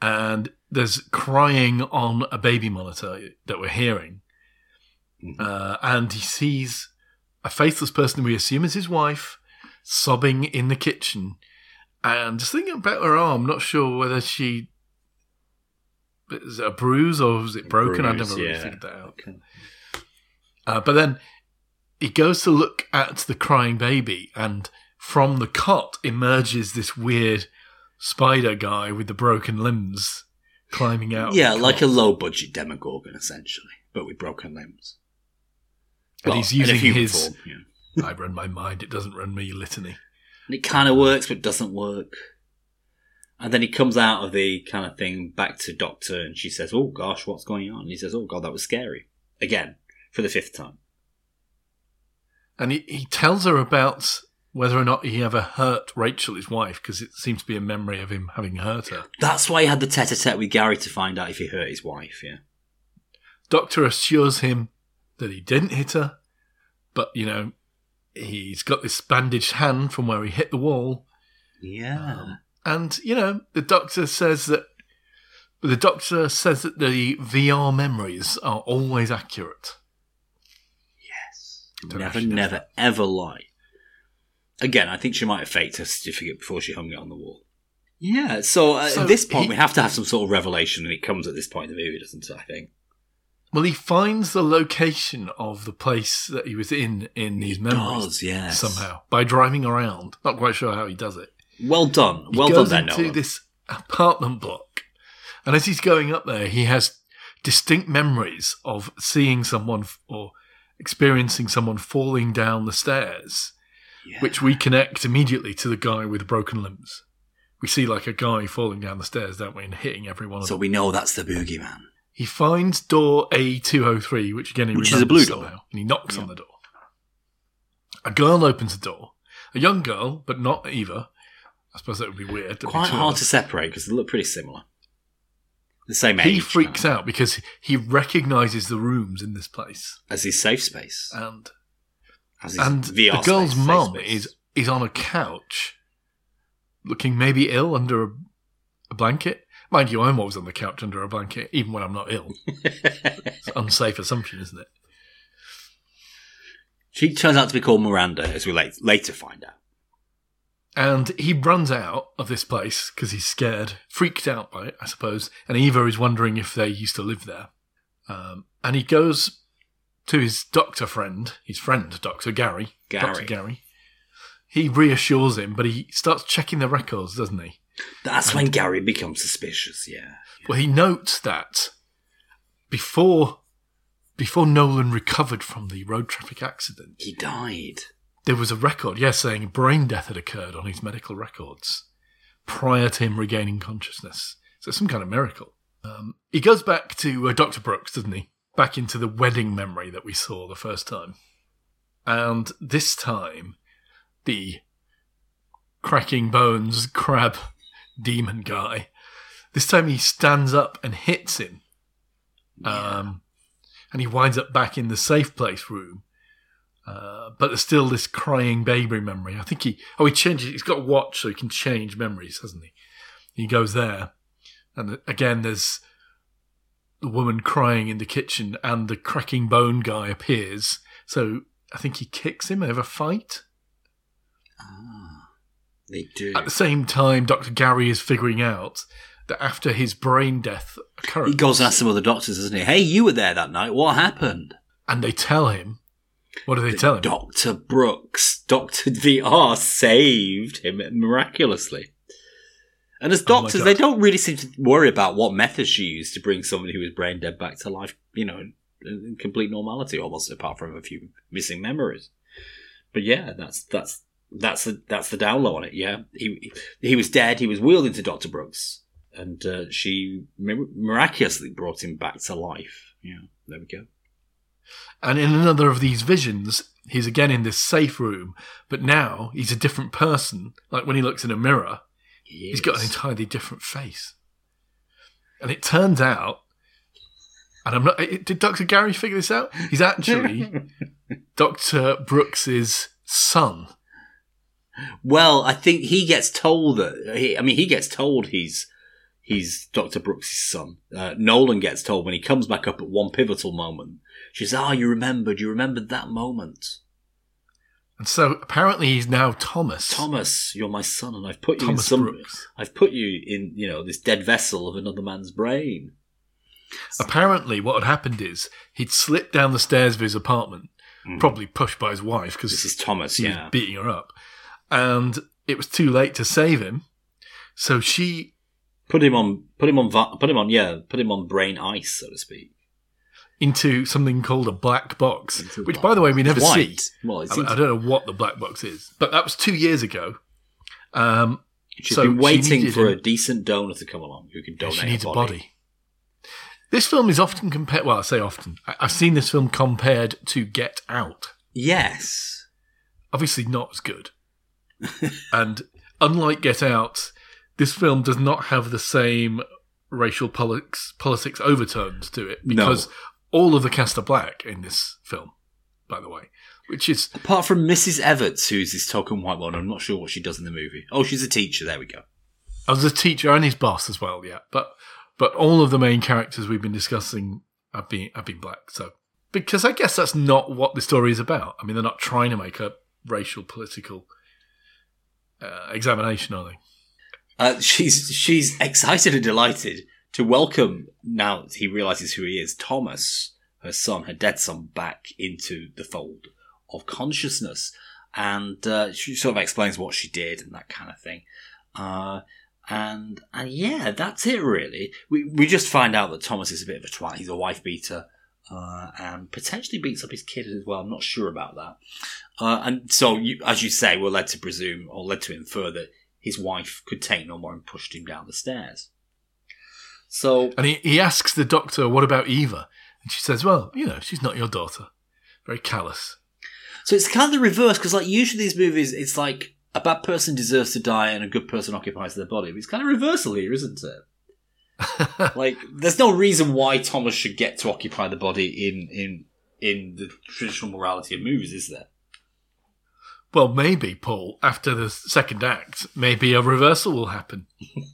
And there's crying on a baby monitor that we're hearing. Mhm. Uh, and he sees a faceless person we assume is his wife sobbing in the kitchen. And just thinking about her arm, not sure whether she. Is it a bruise or was it broken? I Bruise, never really yeah. figured that out. Okay. Uh, but then he goes to look at the crying baby, and from the cot emerges this weird spider guy with the broken limbs climbing out. Yeah, like a low budget Demogorgon, essentially, but with broken limbs. And Well, he's using his. form, yeah. *laughs* I run my mind; it doesn't run me litany. And it kind of works, but doesn't work. And then he comes out of the kind of thing back to Doctor, and she says, "Oh gosh, what's going on?" And he says, "Oh god, that was scary." Again, for the fifth time. And he, he tells her about whether or not he ever hurt Rachel, his wife, because it seems to be a memory of him having hurt her. That's why he had the tete-a-tete with Gary to find out if he hurt his wife. Yeah. Doctor assures him that he didn't hit her, but you know, he's got this bandaged hand from where he hit the wall. Yeah. Um, and you know, the doctor says that the doctor says that the VR memories are always accurate. yes. Never, never, that. ever lie. Again, I think she might have faked her certificate before she hung it on the wall. Yeah. So, uh, So at this point, he- we have to have some sort of revelation, and it comes at this point in the movie, doesn't it? I think. Well, he finds the location of the place that he was in in his memories Does yes. somehow by driving around. Not quite sure how he does it. Well done. He Well done, goes there, into Nolan. this apartment block, and as he's going up there, he has distinct memories of seeing someone or experiencing someone falling down the stairs, Yeah. which we connect immediately to the guy with broken limbs. We see like a guy falling down the stairs, don't we, and hitting every one of So we know that's the boogeyman. He finds door A203, which again he Which is a blue door. and he knocks on the door. A girl opens the door, a young girl, but not Eva. I suppose that would be weird. There'd Quite of hard to separate because they look pretty similar. The same age. He freaks out because he recognizes the rooms in this place, as his safe space. and and VR the girl's space, mum space. is is on a couch, looking maybe ill under a, a blanket. Mind you, I'm always on the couch under a blanket, even when I'm not ill. *laughs* It's an unsafe assumption, isn't it? she turns out to be called Miranda, as we late, later find out. And he runs out of this place because he's scared, freaked out by it, I suppose. And Eva is wondering if they used to live there. Um, and he goes to his doctor friend, his friend, Dr. Gary. Gary. Dr. Gary. He reassures him, but he starts checking the records, doesn't he? That's when Gary becomes suspicious. Yeah. Well, he notes that before before Nolan recovered from the road traffic accident, He died. there was a record, yes, saying brain death had occurred on his medical records prior to him regaining consciousness. So it's some kind of miracle. Um, he goes back to uh, Dr. Brooks, doesn't he? Back into the wedding memory that we saw the first time. And this time, the cracking bones crab *laughs* demon guy, this time he stands up and hits him. Um, and he winds up back in the safe place room. Uh, but there's still this crying baby memory. I think he, oh, he changes, he's got a watch so he can change memories, hasn't he? He goes there. And again, there's the woman crying in the kitchen and the cracking bone guy appears. So I think he kicks him. They have a fight. Ah, they do. At the same time, Dr. Gary is figuring out that after his brain death occurrence, He goes and asks some other doctors, doesn't he? Hey, you were there that night. What happened? and they tell him, what do they tell him? Dr. Brooks, Dr. VR saved him miraculously. And as Oh doctors, God. they don't really seem to worry about what methods she used to bring somebody who was brain dead back to life, you know, in, complete normality, almost apart from a few missing memories. But yeah, that's that's that's the that's the down low on it. Yeah, he he was dead. He was wheeled into Doctor Brooks, and uh, she mir- miraculously brought him back to life. Yeah, there we go. And in another of these visions, he's again in this safe room, but now he's a different person. Like when he looks in a mirror, He he's got an entirely different face. And it turns out, and I'm not, did Dr. Gary figure this out? He's actually *laughs* Dr. Brooks's son. Well, I think he gets told that. He, I mean, he gets told he's he's Doctor Brooks' son. Uh, Nolan gets told when he comes back up at one pivotal moment. She says, "Ah, you remembered. You remembered that moment, And so apparently he's now Thomas. Thomas. You're my son, and I've put you Thomas in some. Brooks. I've put you in, you know, this dead vessel of another man's brain." Apparently, what had happened is he'd slipped down the stairs of his apartment, Mhm. probably pushed by his wife because This is Thomas. he Yeah. was beating her up. And it was too late to save him. So she, Put him on. Put him on. Put him on. Yeah. Put him on brain ice, so to speak. Into something called a black box, Into which, black by the way, we never It's see. Well, I, I don't know what the black box is, but that was two years ago. Um, she's so been waiting for him. a decent donor to come along who can donate she needs a a body. body. This film is often compared. Well, I say often. I, I've seen this film compared to Get Out. Yes. Obviously, not as good. *laughs* and unlike Get Out, this film does not have the same racial politics politics overtones to it because all of the cast are black in this film. By the way, which is Apart from Mrs. Everts, who's this token white one, I'm not sure what she does in the movie. Oh, she's a teacher. There we go. I was a teacher and his boss as well, yeah. But but all of the main characters we've been discussing have been have been black. So because I guess that's not what the story is about. I mean, they're not trying to make a racial political uh, examination, are they? Uh, she's she's excited and delighted to welcome now he realizes who he is, Thomas, her son, her dead son, back into the fold of consciousness, and uh, she sort of explains what she did and that kind of thing. Uh, and and yeah, that's it really. We we just find out that Thomas is a bit of a twat. He's a wife beater. Uh, and potentially beats up his kid as well. I'm not sure about that. Uh, and so, you, as you say, we're led to presume or led to infer that his wife could take no more and pushed him down the stairs. So And he, he asks the doctor, "What about Eva?" And she says, "Well, you know, she's not your daughter." Very callous. So it's kind of the reverse because, like, usually these movies, it's like a bad person deserves to die and a good person occupies their body. But it's kind of reversal here, isn't it? *laughs* like, there's no reason why Thomas should get to occupy the body in in in the traditional morality of movies, is there? Well, maybe Paul. After the second act, maybe a reversal will happen.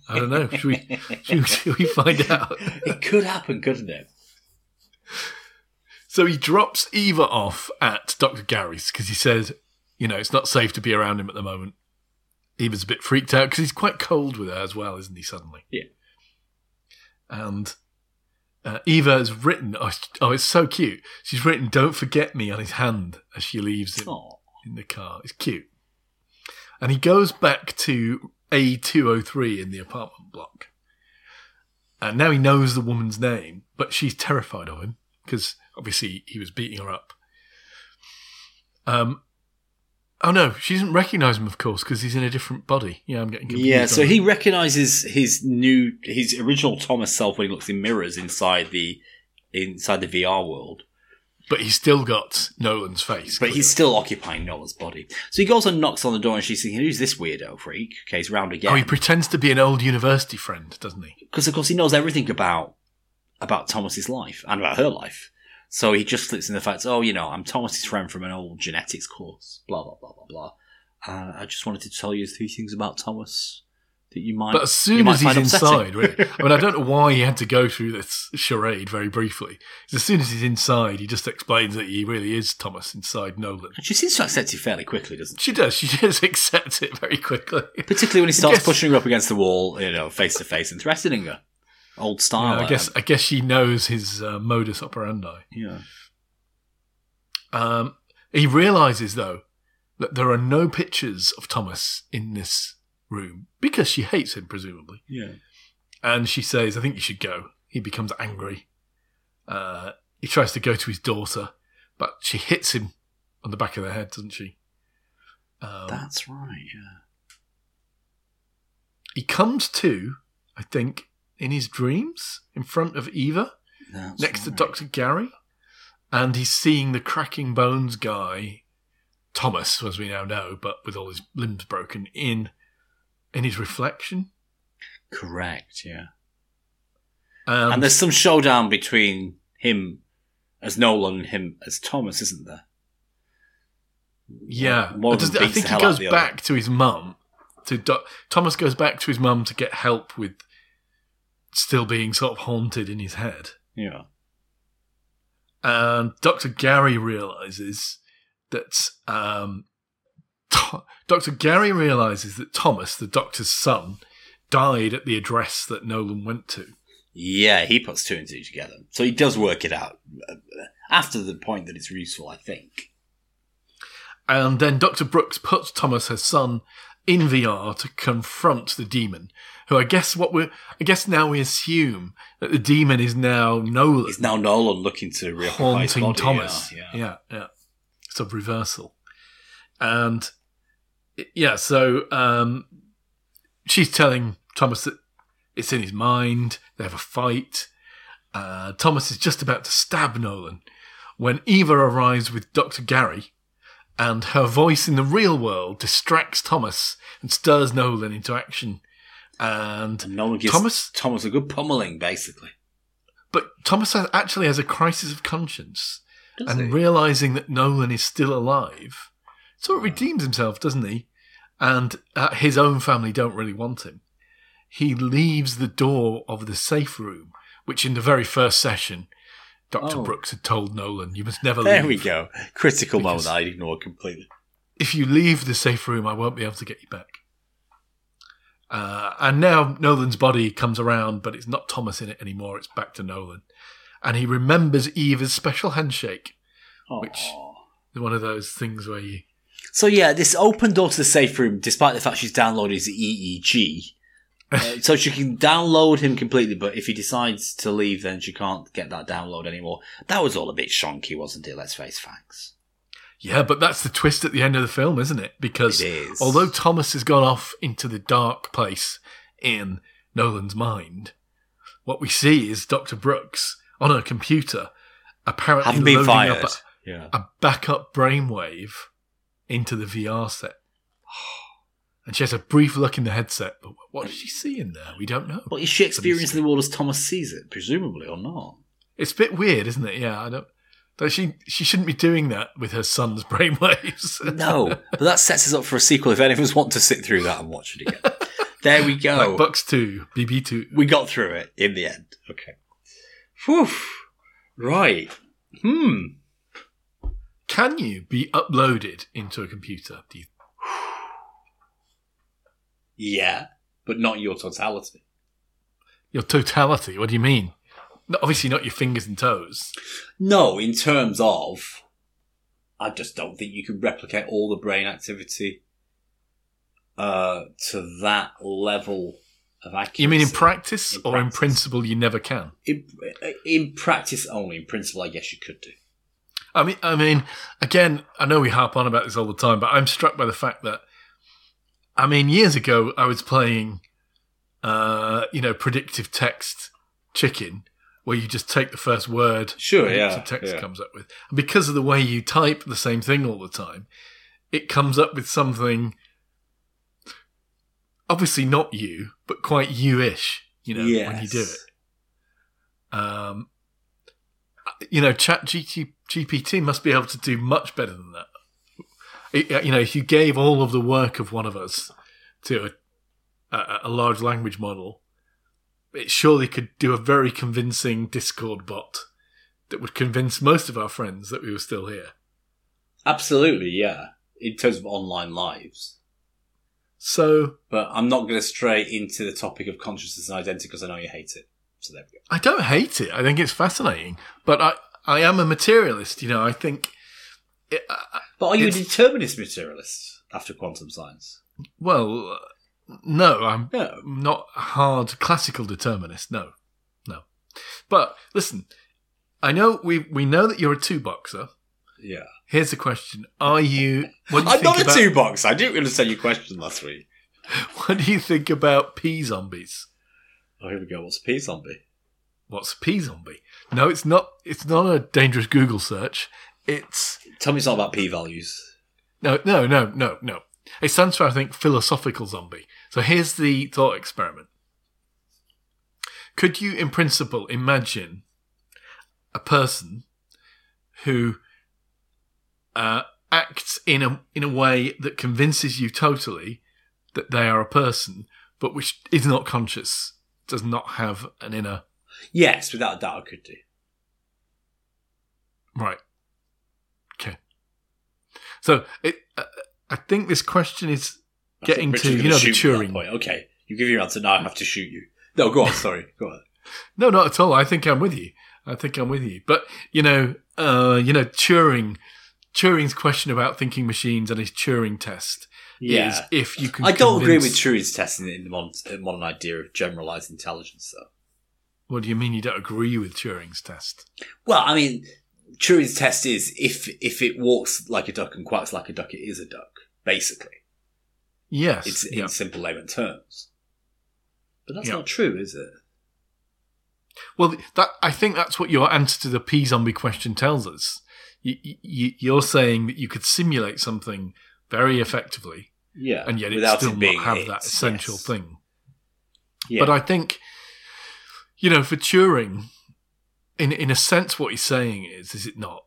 I don't know. Should we? *laughs* should, should we find out? it could happen, couldn't it? So he drops Eva off at Dr. Gary's because he says, you know, it's not safe to be around him at the moment. Eva's a bit freaked out because he's quite cold with her as well, isn't he, suddenly? Yeah. And uh, Eva has written, oh, it's- oh, it's so cute. She's written, don't forget me on his hand as she leaves him Oh, in the car. It's cute. And he goes back to A203 in the apartment block. And now he knows the woman's name, but she's terrified of him because obviously he was beating her up. Um, oh no, she doesn't recognise him, of course, because he's in a different body. Yeah, I'm getting confused. yeah. So he recognizes his new, his original Thomas self when he looks in mirrors inside the inside the VR world. But he's still got Nolan's face. But he's still occupying Nolan's body. So he goes and knocks on the door, and she's thinking, "Who's this weirdo freak?" Okay, he's round again. Oh, he pretends to be an old university friend, doesn't he? because of course he knows everything about about Thomas's life and about her life. So he just slips in the fact, oh, you know, I'm Thomas's friend from an old genetics course. Blah blah blah blah blah. Uh, I just wanted to tell you three things about Thomas that you might. But as soon as he's upsetting. inside, really, I mean, I don't know why he had to go through this charade very briefly. As soon as he's inside, he just explains that he really is Thomas inside Nolan. And she seems to accept it fairly quickly, doesn't she? She does. She *laughs* just accepts it very quickly. Particularly when he starts guess- pushing her up against the wall, you know, face to face and threatening her. Old Yeah, style. I guess. I guess she knows his uh, modus operandi. Yeah. Um, he realizes though that there are no pictures of Thomas in this room because she hates him, presumably. Yeah. And she says, I think you should go. He becomes angry. Uh, he tries to go to his daughter, but she hits him on the back of the head, doesn't she? Um, That's right. Yeah. he comes to, I think, in his dreams in front of Eva, That's next to. Dr. Gary, and he's seeing the cracking bones guy, Thomas, as we now know, but with all his limbs broken, in in his reflection. Correct. Yeah. Um, and there's some showdown between him as Nolan and him as Thomas, isn't there? Yeah, of Does- I think he goes the other. back to his mum. To Do- Thomas goes back to his mum to get help with still being sort of haunted in his head, Yeah. and Doctor Gary realizes that um, Doctor Gary realizes that Thomas, the Doctor's son, died at the address that Nolan went to. Yeah, he puts two and two together. So he does work it out uh, after the point that it's useful, I think. And then Dr. Brooks puts Thomas, her son, in VR to confront the demon. Who I guess what we I guess now we assume that the demon is now Nolan It's now Nolan looking to haunting. Thomas. Yeah, yeah, yeah. yeah. It's a reversal. And yeah, so um, she's telling Thomas that it's in his mind. They have a fight. Uh, Thomas is just about to stab Nolan when Eva arrives with Dr. Gary, and her voice in the real world distracts Thomas and stirs Nolan into action. And And Nolan gives Thomas- Thomas, a good pummeling, basically. but Thomas actually has a crisis of conscience. Does and he? realizing that Nolan is still alive, sort of redeems himself, doesn't he? And uh, his own family don't really want him. He leaves the door of the safe room, which in the very first session, Dr. Oh. Brooks had told Nolan, you must never leave. there leave. we go. Critical moment I ignored completely. If you leave the safe room, I won't be able to get you back. Uh, and now Nolan's body comes around, but it's not Thomas in it anymore. It's back to Nolan. And he remembers Eva's special handshake. Which- is One of those things where you So yeah, this open door to the safe room, despite the fact she's downloaded his EEG, *laughs* uh, so she can download him completely. But if he decides to leave, then she can't get that download anymore. That was all a bit shonky, wasn't it? Let's face facts. Yeah, but that's the twist at the end of the film, isn't it? Because It although Thomas has gone off into the dark place in Nolan's mind, what we see is Dr. Brooks on her computer apparently been loading up yeah. a, a backup brainwave into the VR set. And she has a brief look in the headset, but what does she see in there? We don't know. But is she experiencing the world as Thomas sees it? Presumably, or not? It's a bit weird, isn't it? Yeah, I don't. But she she shouldn't be doing that with her son's *laughs* brainwaves. No, but that sets us up for a sequel. If any of us want to sit through that and watch it again, there we go. like Bucks two, BB two. we got through it in the end. Okay. Whew. Right. Hmm. Can you be uploaded into a computer? Do you, Yeah, but not your totality. your totality? What do you mean? No, obviously not your fingers and toes. No, in terms of, I just don't think you can replicate all the brain activity uh, to that level of accuracy. You mean in practice In or in principle you never can? in, in practice only? In principle, I guess you could do. I mean, I mean, again, I know we harp on about this all the time, but I'm struck by the fact that, I mean, years ago I was playing, uh, you know, predictive text chicken, where you just take the first word Sure, yeah, text yeah. comes up with, and because of the way you type the same thing all the time, it comes up with something. Obviously not you, but quite you-ish. You know, when you do it. Um, you know, Chat GPT must be able to do much better than that. It- uh, you know, if you gave all of the work of one of us to a, a, a large language model, it surely could do a very convincing Discord bot that would convince most of our friends that we were still here. Absolutely, yeah. In terms of online lives. So But I'm not going to stray into the topic of consciousness and identity because I know you hate it. So there we go. I don't hate it. I think it's fascinating, but I I am a materialist. You know, I think. It, uh, But are you a determinist materialist after quantum science? well, uh, no, I'm No. not a hard classical determinist. No, no. But listen, I know we we know that you're a two boxer. Yeah. Here's the question: Are you? You I'm not a two box. I didn't understand your question last week. *laughs* What do you think about p-zombies? Oh, here we go. What's a P zombie? What's a p-zombie? No, it's not. It's not a dangerous Google search. It's Tell me it's not about P values. no, no, no, no, no. It stands for I think philosophical zombie. So here's the thought experiment. Could you, in principle, imagine a person who uh, acts in a in a way that convinces you totally that they are a person, but which is not conscious, does not have an inner Yes, without a doubt, I could do. right. Okay. So it, uh, I think this question is I Getting to, you know, the shoot me at that Turing. point. Okay, you give your answer now. I have to shoot you. No, go on. *laughs* Sorry, go on. No, not at all. I think I'm with you. I think I'm with you. But you know, uh, you know, Turing, Turing's question about thinking machines and his Turing test is Yeah, if you can. I don't agree with Turing's testing in the modern, modern idea of generalized intelligence, though. What do you mean you don't agree with Turing's test? Well, I mean, Turing's test is if if it walks like a duck and quacks like a duck, it is a duck. Basically, Yes. it's yeah. in simple layman terms. But that's Yeah. not true, is it? Well, that I think that's what your answer to the P zombie question tells us. You, you, you're saying that you could simulate something very effectively, Yeah, and yet it still it not have it, that essential yes. thing. Yeah. But I think, you know, for Turing, in in a sense, what he's saying is, is it not?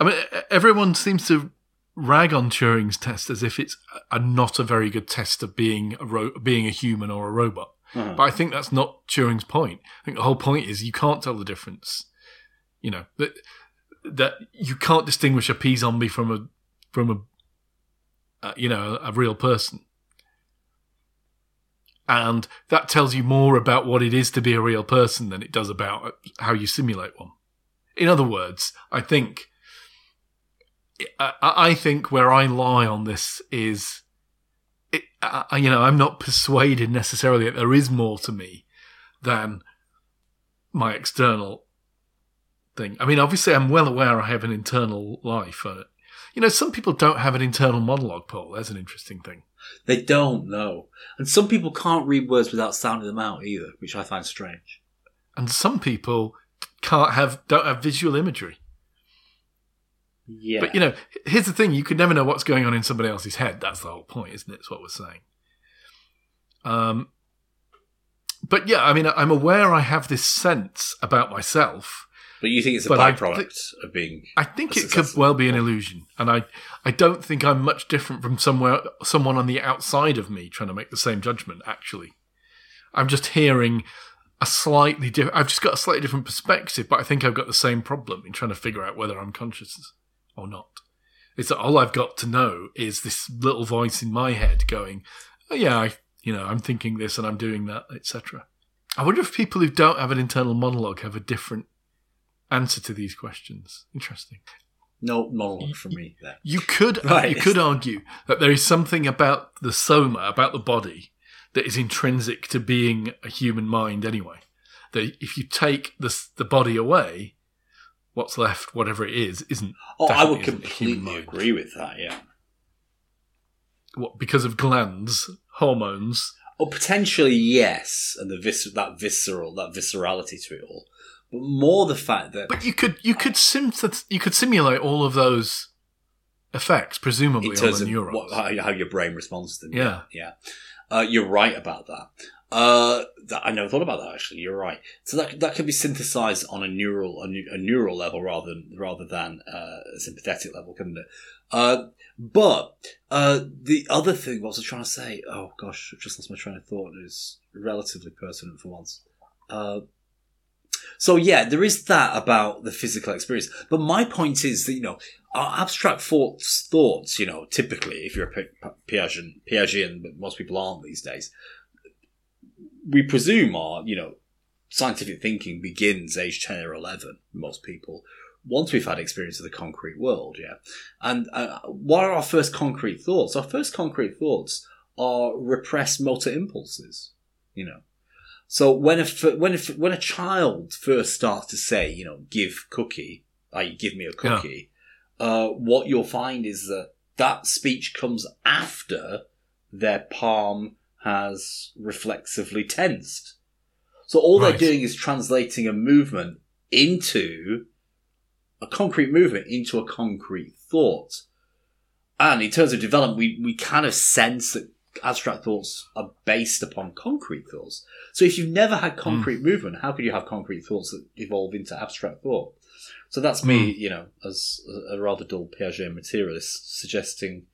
I mean, everyone seems to rag on Turing's test as if it's a, a not a very good test of being a ro- being a human or a robot. Uh-huh. But I think that's not Turing's point. I think the whole point is you can't tell the difference. You know that that you can't distinguish a P zombie from a from a uh, you know a real person, and that tells you more about what it is to be a real person than it does about how you simulate one. In other words, I think I, think where I lie on this is it, you know, I'm not persuaded necessarily that there is more to me than my external thing. I mean, obviously, I'm well aware I have an internal life. Uh, you know, some people don't have an internal monologue, Paul. That's an interesting thing. They don't know. And some people can't read words without sounding them out either, which I find strange. And some people can't have, don't have visual imagery. Yeah. But, you know, here's the thing you could never know what's going on in somebody else's head. That's the whole point, isn't it? It's what we're saying. Um, but yeah, I mean, I'm aware I have this sense about myself. But you think it's a But byproduct of being. I think it could well be an illusion, and I, I don't think I'm much different from somewhere someone on the outside of me trying to make the same judgment. Actually, I'm just hearing a slightly different. I've just got a slightly different perspective, but I think I've got the same problem in trying to figure out whether I'm conscious or not. It's that all I've got to know is this little voice in my head going, "Oh yeah, I, you know, I'm thinking this and I'm doing that, etc." I wonder if people who don't have an internal monologue have a different answer to these questions. Interesting. No monologue from me there. You could Right. you could argue that there is something about the soma, about the body, that is intrinsic to being a human mind anyway. That if you take the the body away, what's left, whatever it is, isn't Oh, I would Definitely isn't a human completely agree with that. Yeah. what because of glands, hormones. Or potentially yes, and the vis- that visceral that viscerality to it all, but more the fact that But you could you could sim you could simulate all of those effects, presumably in on terms the of neurons. what, how, how your brain responds to them. Yeah. yeah. Uh, you're right about that. Uh, that. I never thought about that actually. You're right. So that that can be synthesized on a neural a, a neural level rather than rather than uh, a sympathetic level, couldn't it? Uh, but uh, the other thing, what was I trying to say? Oh gosh, I've just lost my train of thought. It's relatively pertinent for once. So yeah, there is that about the physical experience. But my point is that you know our abstract thoughts, thoughts, you know, typically, if you're a Pi- Pi- Piagetian, but most people aren't these days, we presume our, you know, scientific thinking begins age 10 or 11, most people, once we've had experience of the concrete world, yeah. And uh, what are our first concrete thoughts? Our first concrete thoughts are repressed motor impulses, you know. So when a, when a, when a child first starts to say, you know, give cookie, i.e. give me a Yeah. cookie, uh, what you'll find is that that speech comes after their palm has reflexively tensed. So all Right. they're doing is translating a movement into a concrete movement into a concrete thought. And in terms of development, we, we kind of sense that abstract thoughts are based upon concrete thoughts. So if you've never had concrete movement, how could you have concrete thoughts that evolve into abstract thought? So that's me, you know, as a, rather dull Piaget materialist, suggesting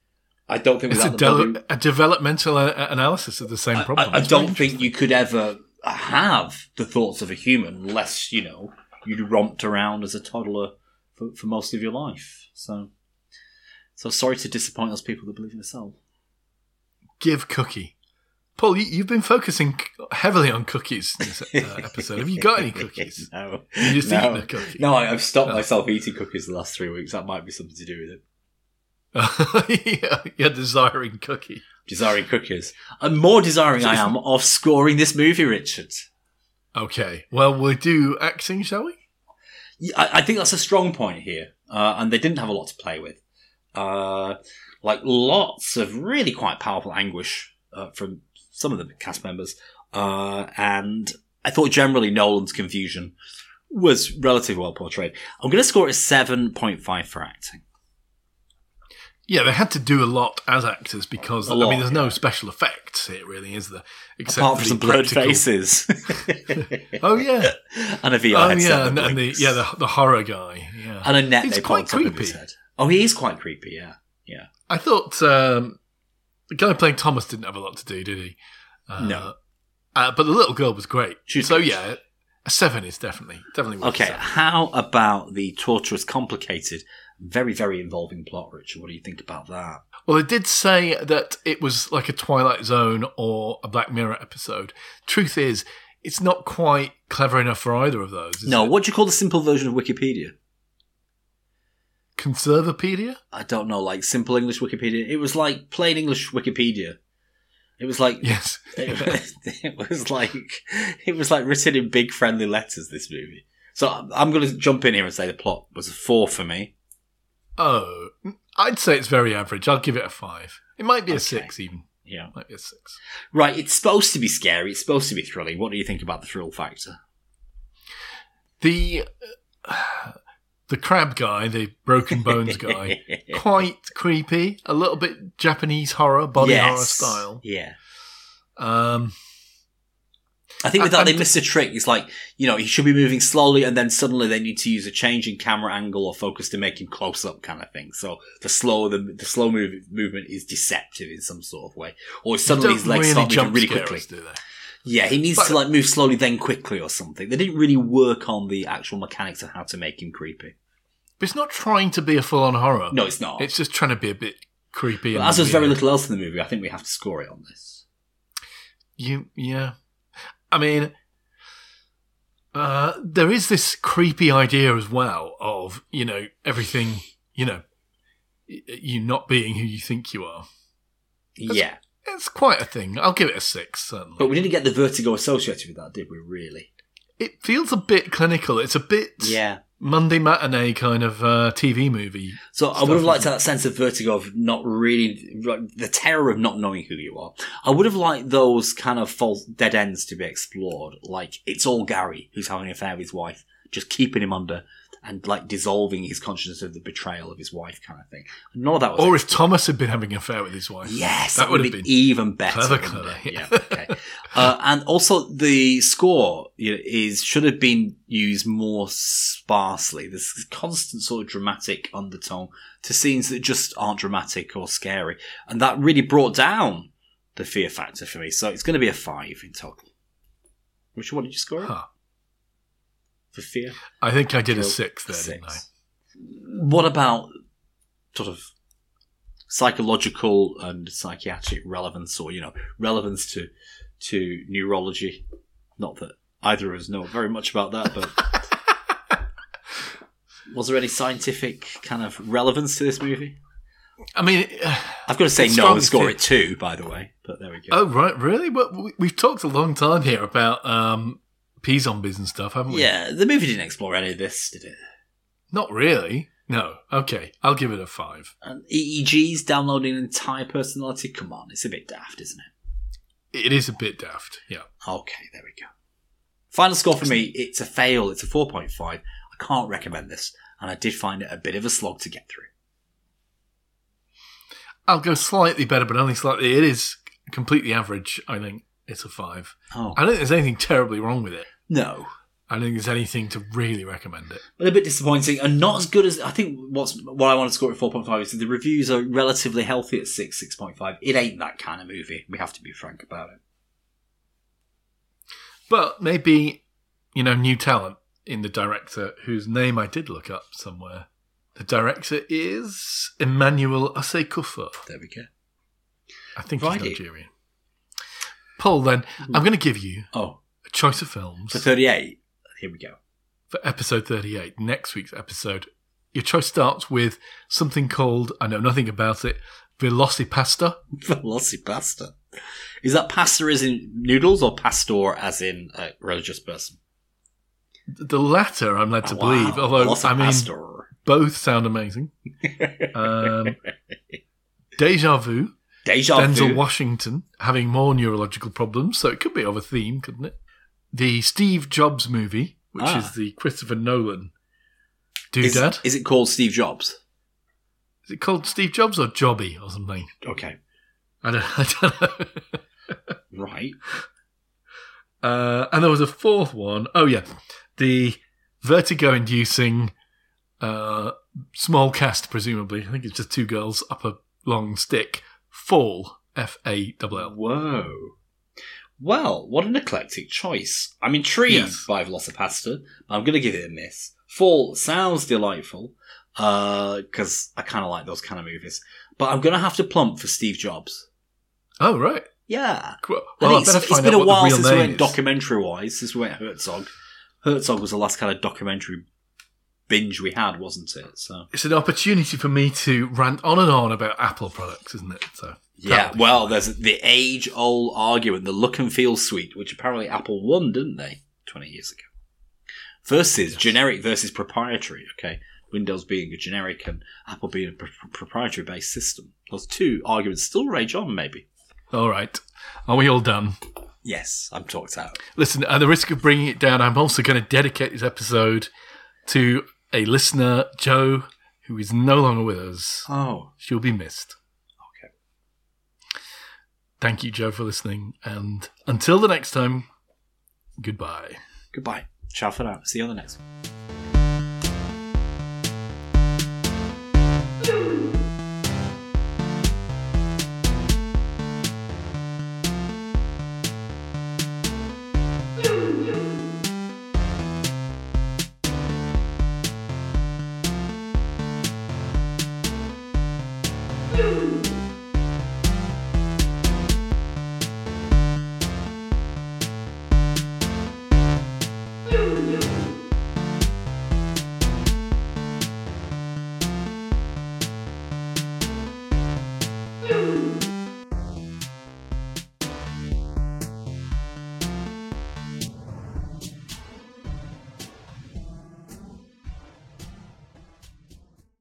I don't think It's a, without the body, a developmental uh, analysis of the same problem. I, I It's don't think you could ever have the thoughts of a human unless you know you'd romped around as a toddler for, for most of your life. So, so sorry to disappoint those people that believe in a soul. Give cookie. Paul, you, you've been focusing heavily on cookies this uh, *laughs* episode. Have you got any cookies? *laughs* no, You just no, eaten a cookie. no. I, I've stopped Oh. myself eating cookies the last three weeks. That might be something to do with it. yeah, *laughs* you're desiring cookie. Desiring cookies, and more desiring I am of scoring this movie, Richard. Okay, well, we'll do acting, shall we? Yeah, I, I think that's a strong point here, uh, and they didn't have a lot to play with. Uh, like lots of really quite powerful anguish uh, from some of the cast members, uh, and I thought generally Nolan's confusion was relatively well portrayed. I'm going to score it a seven point five for acting. Yeah, they had to do a lot as actors because A I lot, mean, there's no special effects here, really, is there? Except Apart from some blurred practical- faces *laughs* Oh yeah, *laughs* and a VR oh headset, yeah, and, and the yeah the, the horror guy. Yeah, and a net He's they quite on top his creepy. Oh, he is quite creepy. Yeah, yeah. I thought um, the guy playing Thomas didn't have a lot to do, did he? Uh, No. uh, but the little girl was great. She's so yeah, a seven is definitely definitely Okay, how about the torturous, complicated, very, very involving plot, Richard? What do you think about that? Well, they did say that it was like a Twilight Zone or a Black Mirror episode. Truth is, it's not quite clever enough for either of those. No, it? what do you call the simple version of Wikipedia? Conservapedia? I don't know, like simple English Wikipedia. It was like plain English Wikipedia. It was like Yes. it, *laughs* it was like it was like written in big friendly letters. This movie. So I'm- I'm going to jump in here and say the plot was a four for me. oh, I'd say it's very average. I'll give it a five. It might be a six even. Yeah. Might be a six. Right. It's supposed to be scary. It's supposed to be thrilling. What do you think about the thrill factor? The uh, the crab guy, the broken bones guy, *laughs* quite creepy. A little bit Japanese horror, body Yes. horror style. Yeah. Um, I think with And- that they missed a trick. It's like you know he should be moving slowly, and then suddenly they need to use a change in camera angle or focus to make him close up, kind of thing. So the slow the, the slow move, movement is deceptive in some sort of way, or suddenly his legs really start moving really quickly. do they? Yeah, he needs But- to like move slowly then quickly or something. They didn't really work on the actual mechanics of how to make him creepy. But it's not trying to be a full on horror. No, it's not. It's just trying to be a bit creepy. And as there's very little else in the movie, I think we have to score it on this. You, yeah. I mean, Uh, there is this creepy idea as well of, you know, everything, you know, you not being who you think you are. Yeah. It's quite a thing. I'll give it a six, certainly. But we didn't get the vertigo associated with that, did we, really? it feels a bit clinical. It's a bit Yeah. Monday matinee kind of uh, TV movie. So I would have liked that sense of vertigo of not really, the terror of not knowing who you are. I would have liked those kind of false dead ends to be explored. Like, it's all Gary who's having an affair with his wife, just keeping him under and like dissolving his consciousness of the betrayal of his wife kind of thing. None of that was Or if Thomas had been having an affair with his wife. Yes, that, would have been, been. even better. clever, clever, yeah. Yeah. Okay. uh, and also, the score you know, is should have been used more sparsely. There's this constant sort of dramatic undertone to scenes that just aren't dramatic or scary, and that really brought down the fear factor for me. So it's going to be a five in total. Which one did you score? Huh. For fear. I think I did a six there, didn't I? What about sort of psychological and psychiatric relevance, or you know, relevance to to neurology? Not that either of us know very much about that, but *laughs* was there any scientific kind of relevance to this movie? I mean, uh, I've got to say no and score it two, by the way. But there we go. oh right, really? Well, we- we've talked a long time here about um, p-zombies and stuff, haven't we? yeah, the movie didn't explore any of this, did it? Not really. No. Okay, I'll give it a five. And EEG's downloading an entire personality. Come on, it's a bit daft, isn't it? It is a bit daft. Yeah. Okay, there we go. Final score for me, it's a fail. It's a 4.5. I can't recommend this, and I did find it a bit of a slog to get through. I'll go slightly better, but only slightly. It is completely average. I think it's a five. Oh, I don't think there's anything terribly wrong with it. no. I don't think there's anything to really recommend it. But a bit disappointing, and not as good as I think. What's what I want to score at 4.5 is that the reviews are relatively healthy at 6, 6.5. It ain't that kind of movie. We have to be frank about it. But maybe, you know, new talent in the director, whose name I did look up somewhere. The director is Emmanuel Osei-Kuffour. There we go. I think Righty. he's Nigerian. Paul, then, I'm going to give you Oh, a choice of films for 38. Here we go. for episode 38, next week's episode. Your choice starts with something called, I know nothing about it, Velocipasta. *laughs* Velocipasta. Is that pasta as in noodles or pastor as in a religious person? The latter, I'm led to Oh, believe, wow. although, I mean, both sound amazing. *laughs* Um, Deja Vu. Deja Denzel vu. Washington having more neurological problems, so it could be of a theme, couldn't it? The Steve Jobs movie, which Ah. is the Christopher Nolan Is, doodad. is it called Steve Jobs? Is it called Steve Jobs or Jobby or something? Okay. I don't, *laughs* I don't know. Right. Uh, and there was a fourth one. Oh yeah, the vertigo-inducing uh, small cast, presumably. I think it's just two girls up a long stick. Fall. F A L L. Whoa. Well, what an eclectic choice. I'm intrigued Yes. by Velocipasta. But I'm going to give it a miss. Fall sounds delightful uh, because I kind of like those kind of movies. But I'm going to have to plump for Steve Jobs. Oh right. Yeah. Well, I I think better it's, it's been a while since we went documentary wise, since we went Herzog. Herzog was the last kind of documentary binge we had, wasn't it? So It's an opportunity for me to rant on and on about Apple products, isn't it? So yeah, well, fine. there's the age-old argument, the look and feel suite, which apparently Apple won, didn't they, twenty years ago? Versus generic versus proprietary. Okay, Windows being a generic and Apple being a pr- proprietary-based system. Those two arguments still rage on. Maybe. all right. Are we all done? Yes, I'm talked out. Listen, at the risk of bringing it down, I'm also going to dedicate this episode to a listener, Joe, who is no longer with us. Oh, She'll be missed. okay. Thank you, Joe, for listening. And until the next time, goodbye. Goodbye. Ciao for now. See you on the next one.